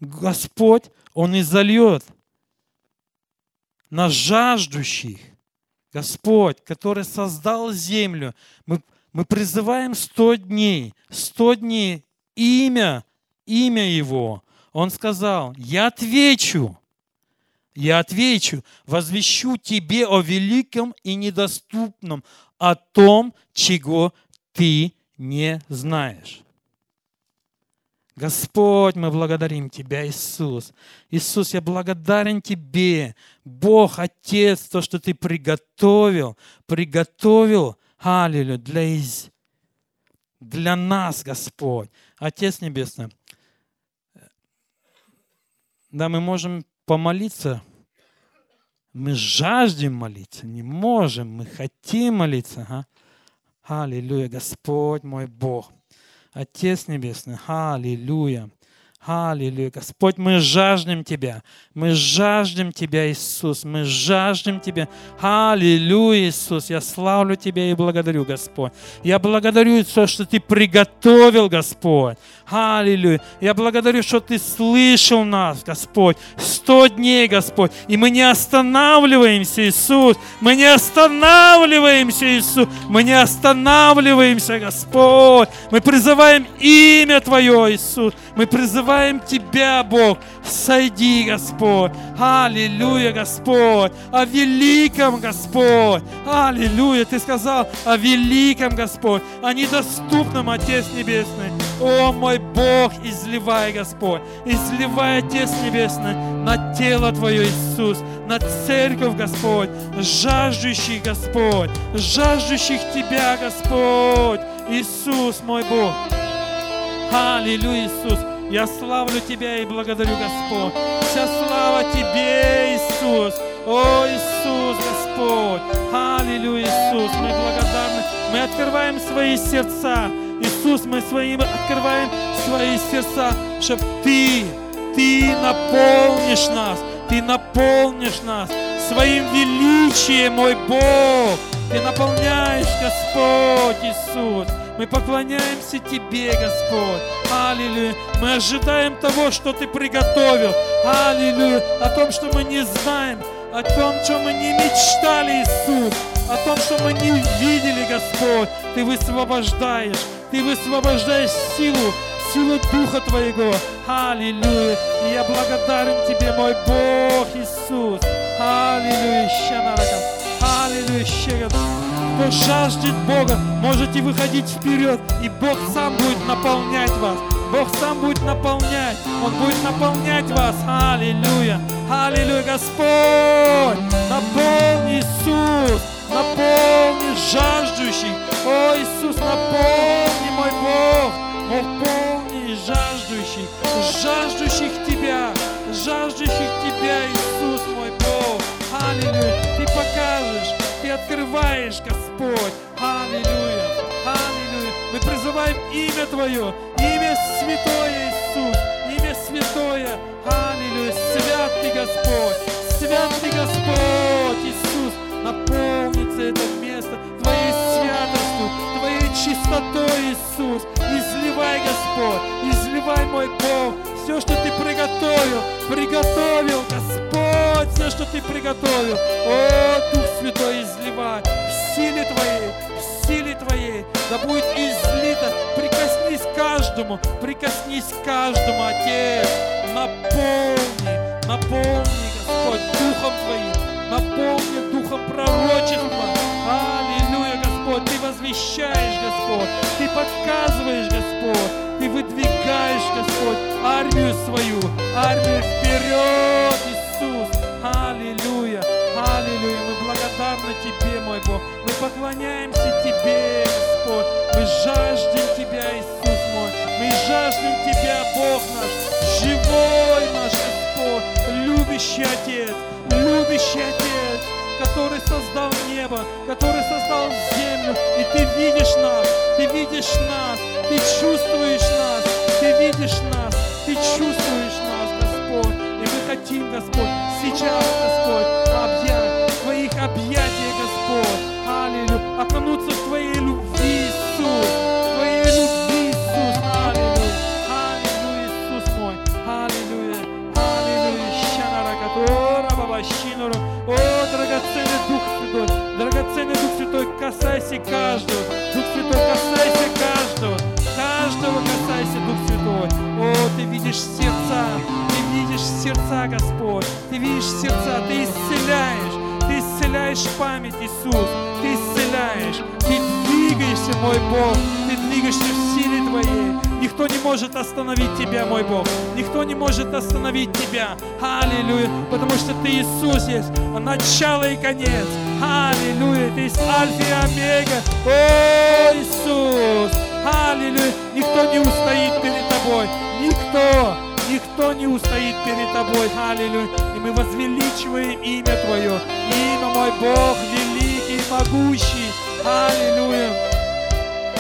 Господь, Он изольет на жаждущих. Господь, который создал землю, мы, мы призываем сто дней, сто дней имя, имя Его. Он сказал, я отвечу, я отвечу, возвещу тебе о великом и недоступном, о том, чего ты не знаешь. Господь, мы благодарим Тебя, Иисус. Иисус, я благодарен Тебе, Бог, Отец, то, что Ты приготовил, приготовил, аллилуйя, для, из... для нас, Господь. Отец Небесный, да, мы можем помолиться, мы жаждем молиться, не можем, мы хотим молиться. А? Аллилуйя, Господь мой Бог. Отец Небесный, аллилуйя. Аллилуйя. Господь, мы жаждем Тебя. Мы жаждем Тебя, Иисус. Мы жаждем Тебя. Аллилуйя, Иисус. Я славлю Тебя и благодарю, Господь. Я благодарю то, что Ты приготовил, Господь. Аллилуйя. Я благодарю, что Ты слышал нас, Господь. Сто дней, Господь. И мы не останавливаемся, Иисус. Мы не останавливаемся, Иисус. Мы не останавливаемся, Господь. Мы призываем имя Твое, Иисус. Мы призываем Тебя, Бог. Сойди, Господь. Аллилуйя, Господь. О великом, Господь. Аллилуйя. Ты сказал о великом, Господь. О недоступном, Отец Небесный. О, мой Бог, изливай, Господь. Изливай, Отец Небесный, на тело Твое, Иисус. На церковь, Господь. Жаждущий, Господь. Жаждущих Тебя, Господь. Иисус, мой Бог. Аллилуйя, Иисус. Я славлю Тебя и благодарю, Господь. Вся слава Тебе, Иисус. О, Иисус, Господь. Аллилуйя, Иисус. Мы благодарны. Мы открываем свои сердца. Иисус, мы своим открываем свои сердца, чтобы Ты, Ты наполнишь нас. Ты наполнишь нас своим величием, мой Бог. Ты наполняешь, Господь Иисус. Мы поклоняемся Тебе, Господь. Аллилуйя. Мы ожидаем того, что Ты приготовил. Аллилуйя. О том, что мы не знаем. О том, что мы не мечтали, Иисус. О том, что мы не видели, Господь. Ты высвобождаешь. Ты высвобождаешь силу, силу Духа Твоего. Аллилуйя. И я благодарен Тебе, мой Бог Иисус. Аллилуйя. Аллилуйя. Кто жаждет Бога, можете выходить вперед, и Бог сам будет наполнять вас. Бог сам будет наполнять. Он будет наполнять вас. Аллилуйя. Аллилуйя, Господь. Наполни Иисус. Наполни жаждущих. О, Иисус, наполни, мой Бог. Наполни жаждущих. Жаждущих Тебя. Жаждущих Тебя, Иисус, мой Бог. Аллилуйя. Ты покажешь. Ты открываешь, Господь. Аллилуйя. Аллилуйя. Мы призываем имя Твое. Имя Святое, Иисус. Имя Святое. Аллилуйя. Свят Ты, Господь. Свят Ты, Господь, Иисус. Наполнится это место Твоей святостью, Твоей чистотой, Иисус. Изливай, Господь. Изливай, мой Бог. Все, что Ты приготовил, приготовил, Господь, все, что Ты приготовил. О, Дух Святой, изливай силе Твоей, в силе Твоей, да будет излито. Прикоснись каждому, прикоснись каждому, Отец. Наполни, наполни, Господь, Духом Твоим, наполни Духом пророчества. Аллилуйя, Господь, Ты возвещаешь, Господь, Ты показываешь, Господь, Ты выдвигаешь, Господь, армию свою, армию вперед, Иисус. Аллилуйя, аллилуйя, мы благодарны Тебе, мой Бог, поклоняемся Тебе, Господь, мы жаждем Тебя, Иисус мой, мы жаждем Тебя, Бог наш, живой наш Господь, любящий Отец, любящий Отец, который создал небо, который создал землю, и Ты видишь нас, Ты видишь нас, Ты чувствуешь нас, Ты видишь нас, хотим, Господь, сейчас, Господь, объять Твоих объятиях, Господь. Аллилуйя. Окунуться в Твоей любви, Иисус. В Твоей любви, Иисус. Аллилуйя. Аллилуйя, Иисус мой. Аллилуйя. Аллилуйя. Щанаракатора, бабащинору. О, драгоценный Дух Святой. Драгоценный Дух Святой, касайся каждого. Дух Святой, касайся каждого. Каждого касайся, Дух Святой. О, Ты видишь сердца. Ты видишь сердца, Господь. Ты видишь сердца. Ты исцеляешь. Исцеляешь память, Иисус. Ты исцеляешь. Ты двигаешься, мой Бог. Ты двигаешься в силе Твоей. Никто не может остановить Тебя, мой Бог. Никто не может остановить Тебя. Аллилуйя. Потому что Ты Иисус есть. Начало и конец. Аллилуйя. Ты есть Альфа и Омега. О, Иисус. Аллилуйя. Никто не устоит перед Тобой. Никто. Никто не устоит перед Тобой. Аллилуйя. И мы возвеличиваем имя Твое. Имя мой Бог великий и могущий. Аллилуйя.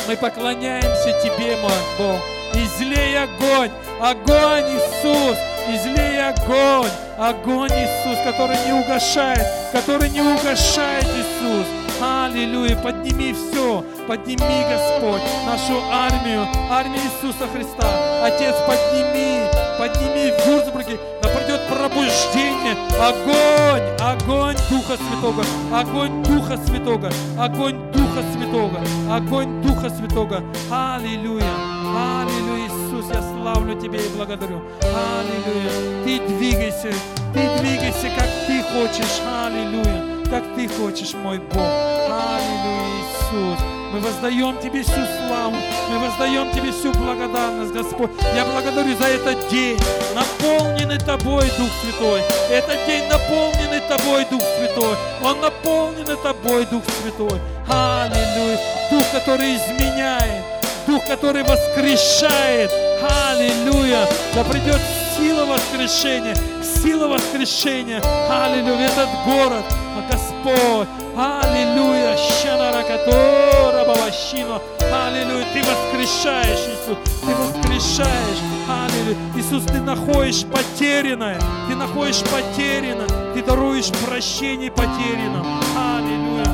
Мы поклоняемся Тебе, мой Бог. Излей огонь, огонь, Иисус, излей огонь, огонь, Иисус, который не угошает, который не угошает, Иисус. Аллилуйя, подними все, подними, Господь, нашу армию, армию Иисуса Христа. Отец, подними, подними в Вюрцбурге, да придет пробуждение, огонь, огонь Духа Святого, огонь Духа Святого, огонь Духа Святого, огонь Духа Святого. Аллилуйя, аллилуйя, Иисус, я славлю Тебя и благодарю. Аллилуйя, Ты двигайся, Ты двигайся, как Ты хочешь, аллилуйя как Ты хочешь, мой Бог. Аллилуйя, Иисус. Мы воздаем Тебе всю славу, мы воздаем Тебе всю благодарность, Господь. Я благодарю за этот день, наполненный Тобой, Дух Святой. Этот день наполненный Тобой, Дух Святой. Он наполненный Тобой, Дух Святой. Аллилуйя. Дух, который изменяет, Дух, который воскрешает. Аллилуйя. Да придет сила воскрешения, сила воскрешения. Аллилуйя. Этот город, Господь. Аллилуйя. Щанаракатора Бабащино. Аллилуйя. Ты воскрешаешь, Иисус. Ты воскрешаешь. Аллилуйя. Иисус, ты находишь потерянное. Ты находишь потерянное. Ты даруешь прощение потерянным. Аллилуйя.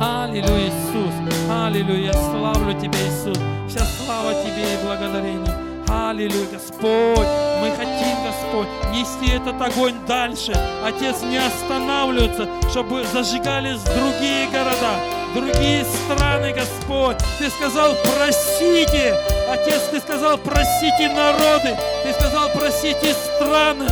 Аллилуйя, Иисус. Аллилуйя. Я славлю Тебя, Иисус. Вся слава Тебе и благодарение. Аллилуйя, Господь. Мы хотим, Господь, нести этот огонь дальше. Отец, не останавливаться, чтобы зажигались другие города, другие страны, Господь. Ты сказал, просите. Отец, Ты сказал, просите народы. Ты сказал, просите страны.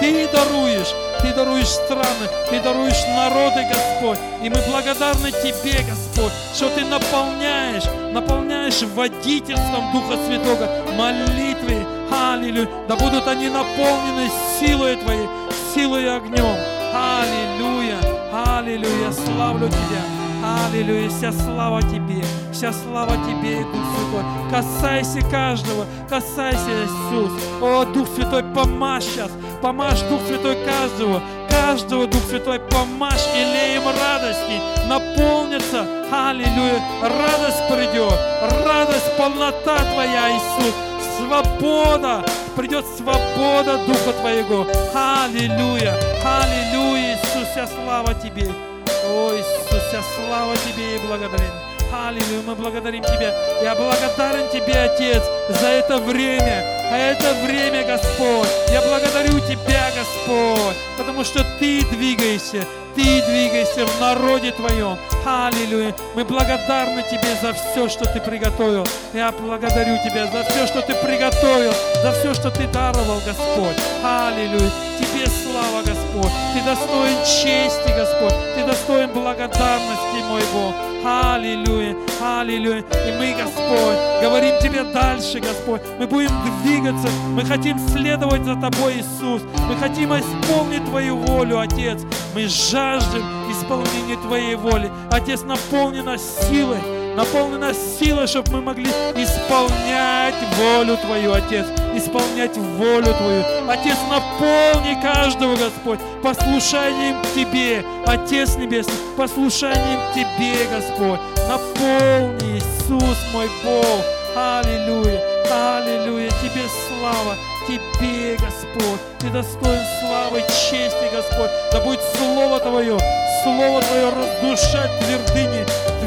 Ты даруешь, Ты даруешь страны, Ты даруешь народы, Господь. И мы благодарны Тебе, Господь, что Ты наполняешь, наполняешь водительством Духа Святого, молитвы, Аллилуйя. Да будут они наполнены силой Твоей, силой огнем. Аллилуйя, Аллилуйя, славлю Тебя. Аллилуйя, вся слава Тебе, вся слава Тебе, Дух Святой. Касайся каждого, касайся, Иисус. О, Дух Святой, помажь сейчас, помажь, Дух Святой, каждого, каждого, Дух Святой, помажь илеем радости, наполнится, аллилуйя, радость придет, радость, полнота Твоя, Иисус, свобода, придет свобода Духа Твоего, аллилуйя, аллилуйя, Иисус, вся слава Тебе. О, Иисус, вся слава Тебе и благодарен. Аллилуйя, мы благодарим Тебя. Я благодарен Тебе, Отец, за это время. А это время, Господь. Я благодарю Тебя, Господь, потому что Ты двигаешься. Ты двигаешься в народе Твоем. Аллилуйя. Мы благодарны Тебе за все, что Ты приготовил. Я благодарю Тебя за все, что Ты приготовил, за все, что Ты даровал, Господь. Аллилуйя. Тебе слава, Господь. Ты достоин чести, Господь. Ты достоин благодарности, мой Бог. Аллилуйя, аллилуйя. И мы, Господь, говорим Тебе дальше, Господь. Мы будем двигаться. Мы хотим следовать за Тобой, Иисус. Мы хотим исполнить Твою волю, Отец. Мы жаждем исполнения Твоей воли. Отец, наполни нас силой. Наполни нас силой, чтобы мы могли исполнять волю Твою, Отец, исполнять волю Твою. Отец, наполни каждого, Господь, послушанием к Тебе, Отец Небесный, послушанием к Тебе, Господь. Наполни, Иисус мой Бог. Аллилуйя. Аллилуйя, Тебе слава, Тебе, Господь. Ты достоин славы, чести, Господь. Да будет Слово Твое, Слово Твое раздушать твердыни,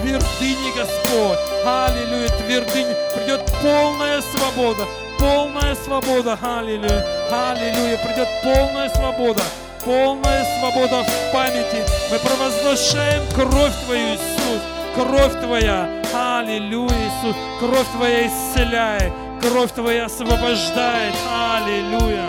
твердыни, Господь. Аллилуйя, твердыни. Придет полная свобода, полная свобода. Аллилуйя, аллилуйя. Придет полная свобода полная свобода в памяти. Мы провозглашаем кровь Твою, Иисус, кровь Твоя. Аллилуйя, Иисус, кровь Твоя исцеляет, кровь Твоя освобождает. Аллилуйя.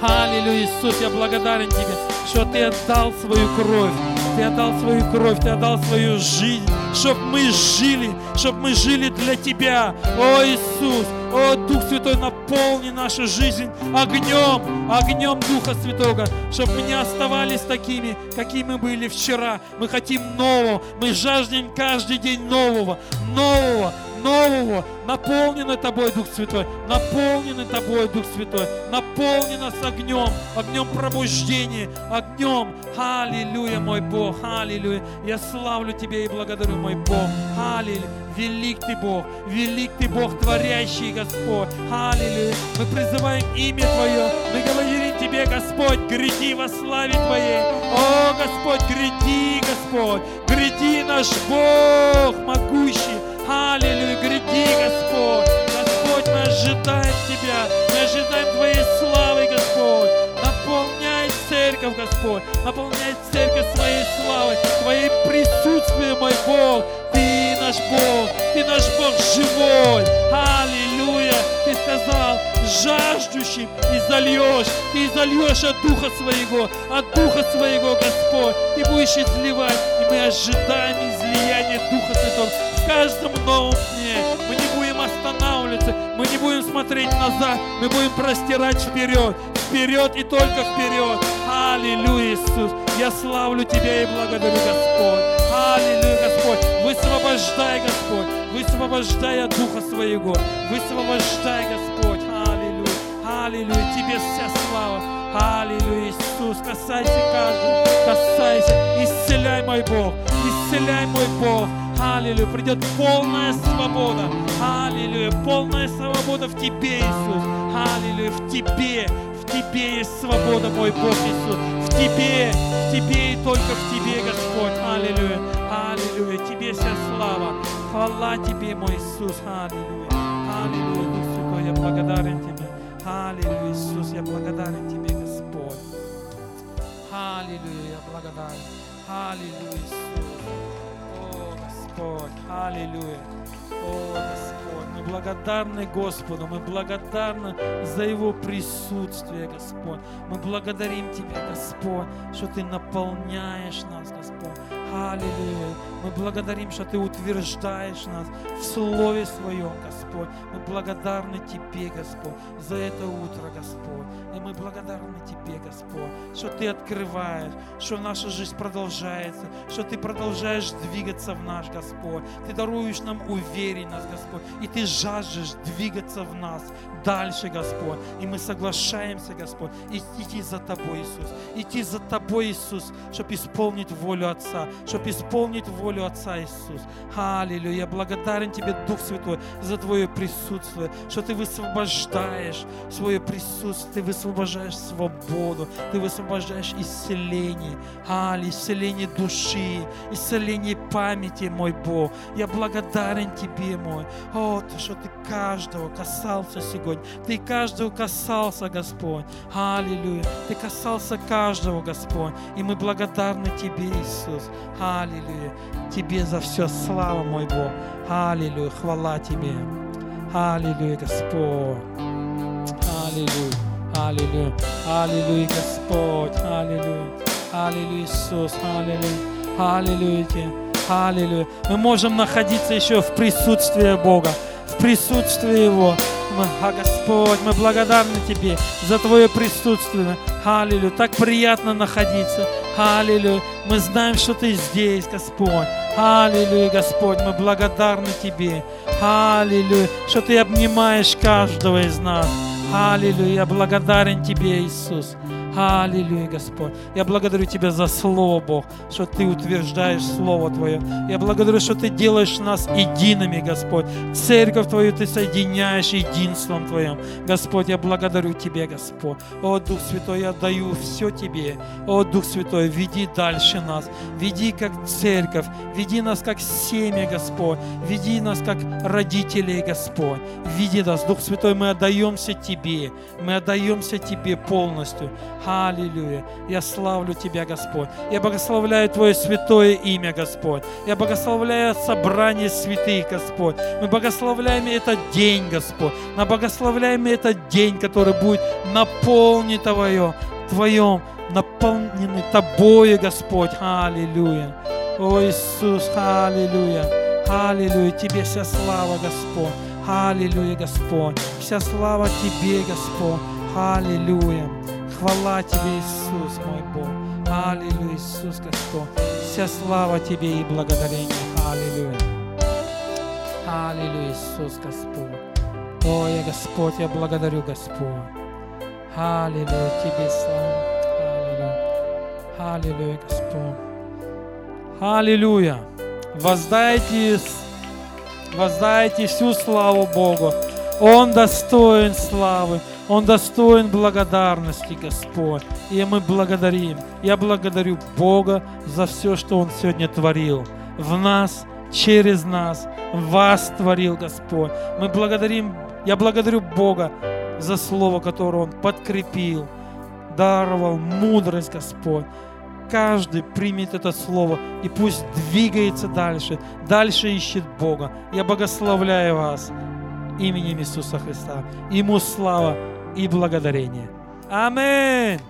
Аллилуйя, Иисус, я благодарен Тебе, что Ты отдал свою кровь. Ты отдал свою кровь, Ты отдал свою жизнь, чтобы мы жили, чтобы мы жили для Тебя. О, Иисус, о, Дух Святой, наполни нашу жизнь огнем, огнем Духа Святого, чтобы мы не оставались такими, какими мы были вчера. Мы хотим нового, мы жаждем каждый день нового, нового, нового, наполнены Тобой, Дух Святой, наполнены Тобой, Дух Святой, наполни нас огнем, огнем пробуждения, огнем. Аллилуйя, мой Бог, аллилуйя. Я славлю Тебя и благодарю, мой Бог. Аллилуйя. Велик Ты Бог, велик Ты Бог, творящий Господь. Аллилуйя. Мы призываем имя Твое, мы говорим Тебе, Господь, гряди во славе Твоей. О, Господь, гряди, Господь, гряди наш Бог могущий. Аллилуйя, гряди, Господь. Господь, мы ожидаем Тебя, мы ожидаем Твоей славы, Господь. Наполняй церковь, Господь, наполняй церковь своей славой, Твоим присутствием, мой Бог. Ты наш Бог, Ты наш Бог живой. Аллилуйя. Ты сказал, жаждущим и зальешь, Ты зальешь от Духа Своего, от Духа Своего, Господь. Ты будешь изливать, и мы ожидаем излияния Духа Святого каждом новом дне. Мы не будем останавливаться, мы не будем смотреть назад, мы будем простирать вперед, вперед и только вперед. Аллилуйя, Иисус. Я славлю Тебя и благодарю, Господь. Аллилуйя, Господь. Высвобождай, Господь. Высвобождай от Духа Своего. Высвобождай, Господь. Аллилуйя. Аллилуйя. Тебе вся слава. Аллилуйя, Иисус. Касайся каждого. Касайся. Исцеляй, мой Бог. Исцеляй, мой Бог. Аллилуйя. Придет полная свобода. Аллилуйя. Полная свобода в Тебе, Иисус. Аллилуйя. В Тебе. В Тебе есть свобода, мой Бог Иисус. В Тебе. В Тебе и только в Тебе, Господь. Аллилуйя. Аллилуйя. Тебе вся слава. Хвала Тебе, мой Иисус. Аллилуйя. Аллилуйя, Дух Святой. Я благодарен Тебе. Аллилуйя, Иисус. Я благодарен Тебе, Господь. Аллилуйя. Я благодарен. Аллилуйя, Иисус. Господь. Аллилуйя. О, Господь, мы благодарны Господу, мы благодарны за Его присутствие, Господь. Мы благодарим Тебя, Господь, что Ты наполняешь нас, Господь. Аллилуйя. Мы благодарим, что Ты утверждаешь нас в Слове Своем, Господь. Мы благодарны Тебе, Господь, за это утро, Господь. И мы благодарны Тебе, Господь, что Ты открываешь, что наша жизнь продолжается, что Ты продолжаешь двигаться в наш, Господь. Ты даруешь нам уверенность, Господь, и Ты жаждешь двигаться в нас дальше, Господь. И мы соглашаемся, Господь, идти за Тобой, Иисус. Идти за Тобой, Иисус, чтобы исполнить волю Отца, чтобы исполнить волю Отца, Иисус. Аллилуйя. Благодарен Тебе, Дух Святой, за Твое присутствие, что Ты высвобождаешь свое присутствие, Ты высвобождаешь свободу, Ты высвобождаешь исцеление. Али, исцеление души, исцеление памяти, мой Бог. Я благодарен Тебе, мой. О, то, что Ты каждого касался сегодня. Ты каждого касался, Господь. Аллилуйя. Ты касался каждого, Господь. И мы благодарны Тебе, Иисус. Аллилуйя. Тебе за все слава, мой Бог. Аллилуйя. Хвала Тебе. Аллилуйя, Господь. Аллилуйя. Аллилуйя. Аллилуйя, Господь. Аллилуйя. Аллилуйя, Иисус. Аллилуйя. Аллилуйя. Аллилуйя. Мы можем находиться еще в присутствии Бога, в присутствии Его. А, Господь, мы благодарны Тебе за Твое присутствие. Аллилуйя. Так приятно находиться. Аллилуйя. Мы знаем, что Ты здесь, Господь. Аллилуйя, Господь. Мы благодарны Тебе. Аллилуйя. Что Ты обнимаешь каждого из нас. Аллилуйя. Я благодарен Тебе, Иисус. Аллилуйя, Господь. Я благодарю Тебя за Слово, Бог, что Ты утверждаешь Слово Твое. Я благодарю, что Ты делаешь нас едиными, Господь. Церковь Твою Ты соединяешь единством Твоим. Господь, я благодарю Тебя, Господь. О, Дух Святой, я даю все Тебе. О, Дух Святой, веди дальше нас. Веди как церковь. Веди нас как семя, Господь. Веди нас как родителей, Господь. Веди нас, Дух Святой, мы отдаемся Тебе. Мы отдаемся Тебе полностью. Аллилуйя. Я славлю Тебя, Господь. Я благословляю Твое святое имя, Господь. Я благословляю собрание святых, Господь. Мы благословляем этот день, Господь. Мы благословляем этот день, который будет наполнен Твое, Твоем, наполненный Тобою, Господь. Аллилуйя. О, Иисус, аллилуйя. Аллилуйя. Тебе вся слава, Господь. Аллилуйя, Господь. Вся слава Тебе, Господь. Аллилуйя. Хвала Тебе, Иисус, мой Бог. Аллилуйя, Иисус Господь. Вся слава Тебе и благодарение. Аллилуйя. Аллилуйя, Иисус Господь. О, я Господь, я благодарю Господь. Аллилуйя, Тебе слава. Аллилуйя. Аллилуйя, Господь. Аллилуйя. Воздайте, воздайте всю славу Богу. Он достоин славы. Он достоин благодарности, Господь. И мы благодарим. Я благодарю Бога за все, что Он сегодня творил. В нас, через нас, вас творил Господь. Мы благодарим, я благодарю Бога за слово, которое Он подкрепил, даровал мудрость, Господь. Каждый примет это слово и пусть двигается дальше, дальше ищет Бога. Я благословляю вас именем Иисуса Христа. Ему слава и благодарение. Аминь.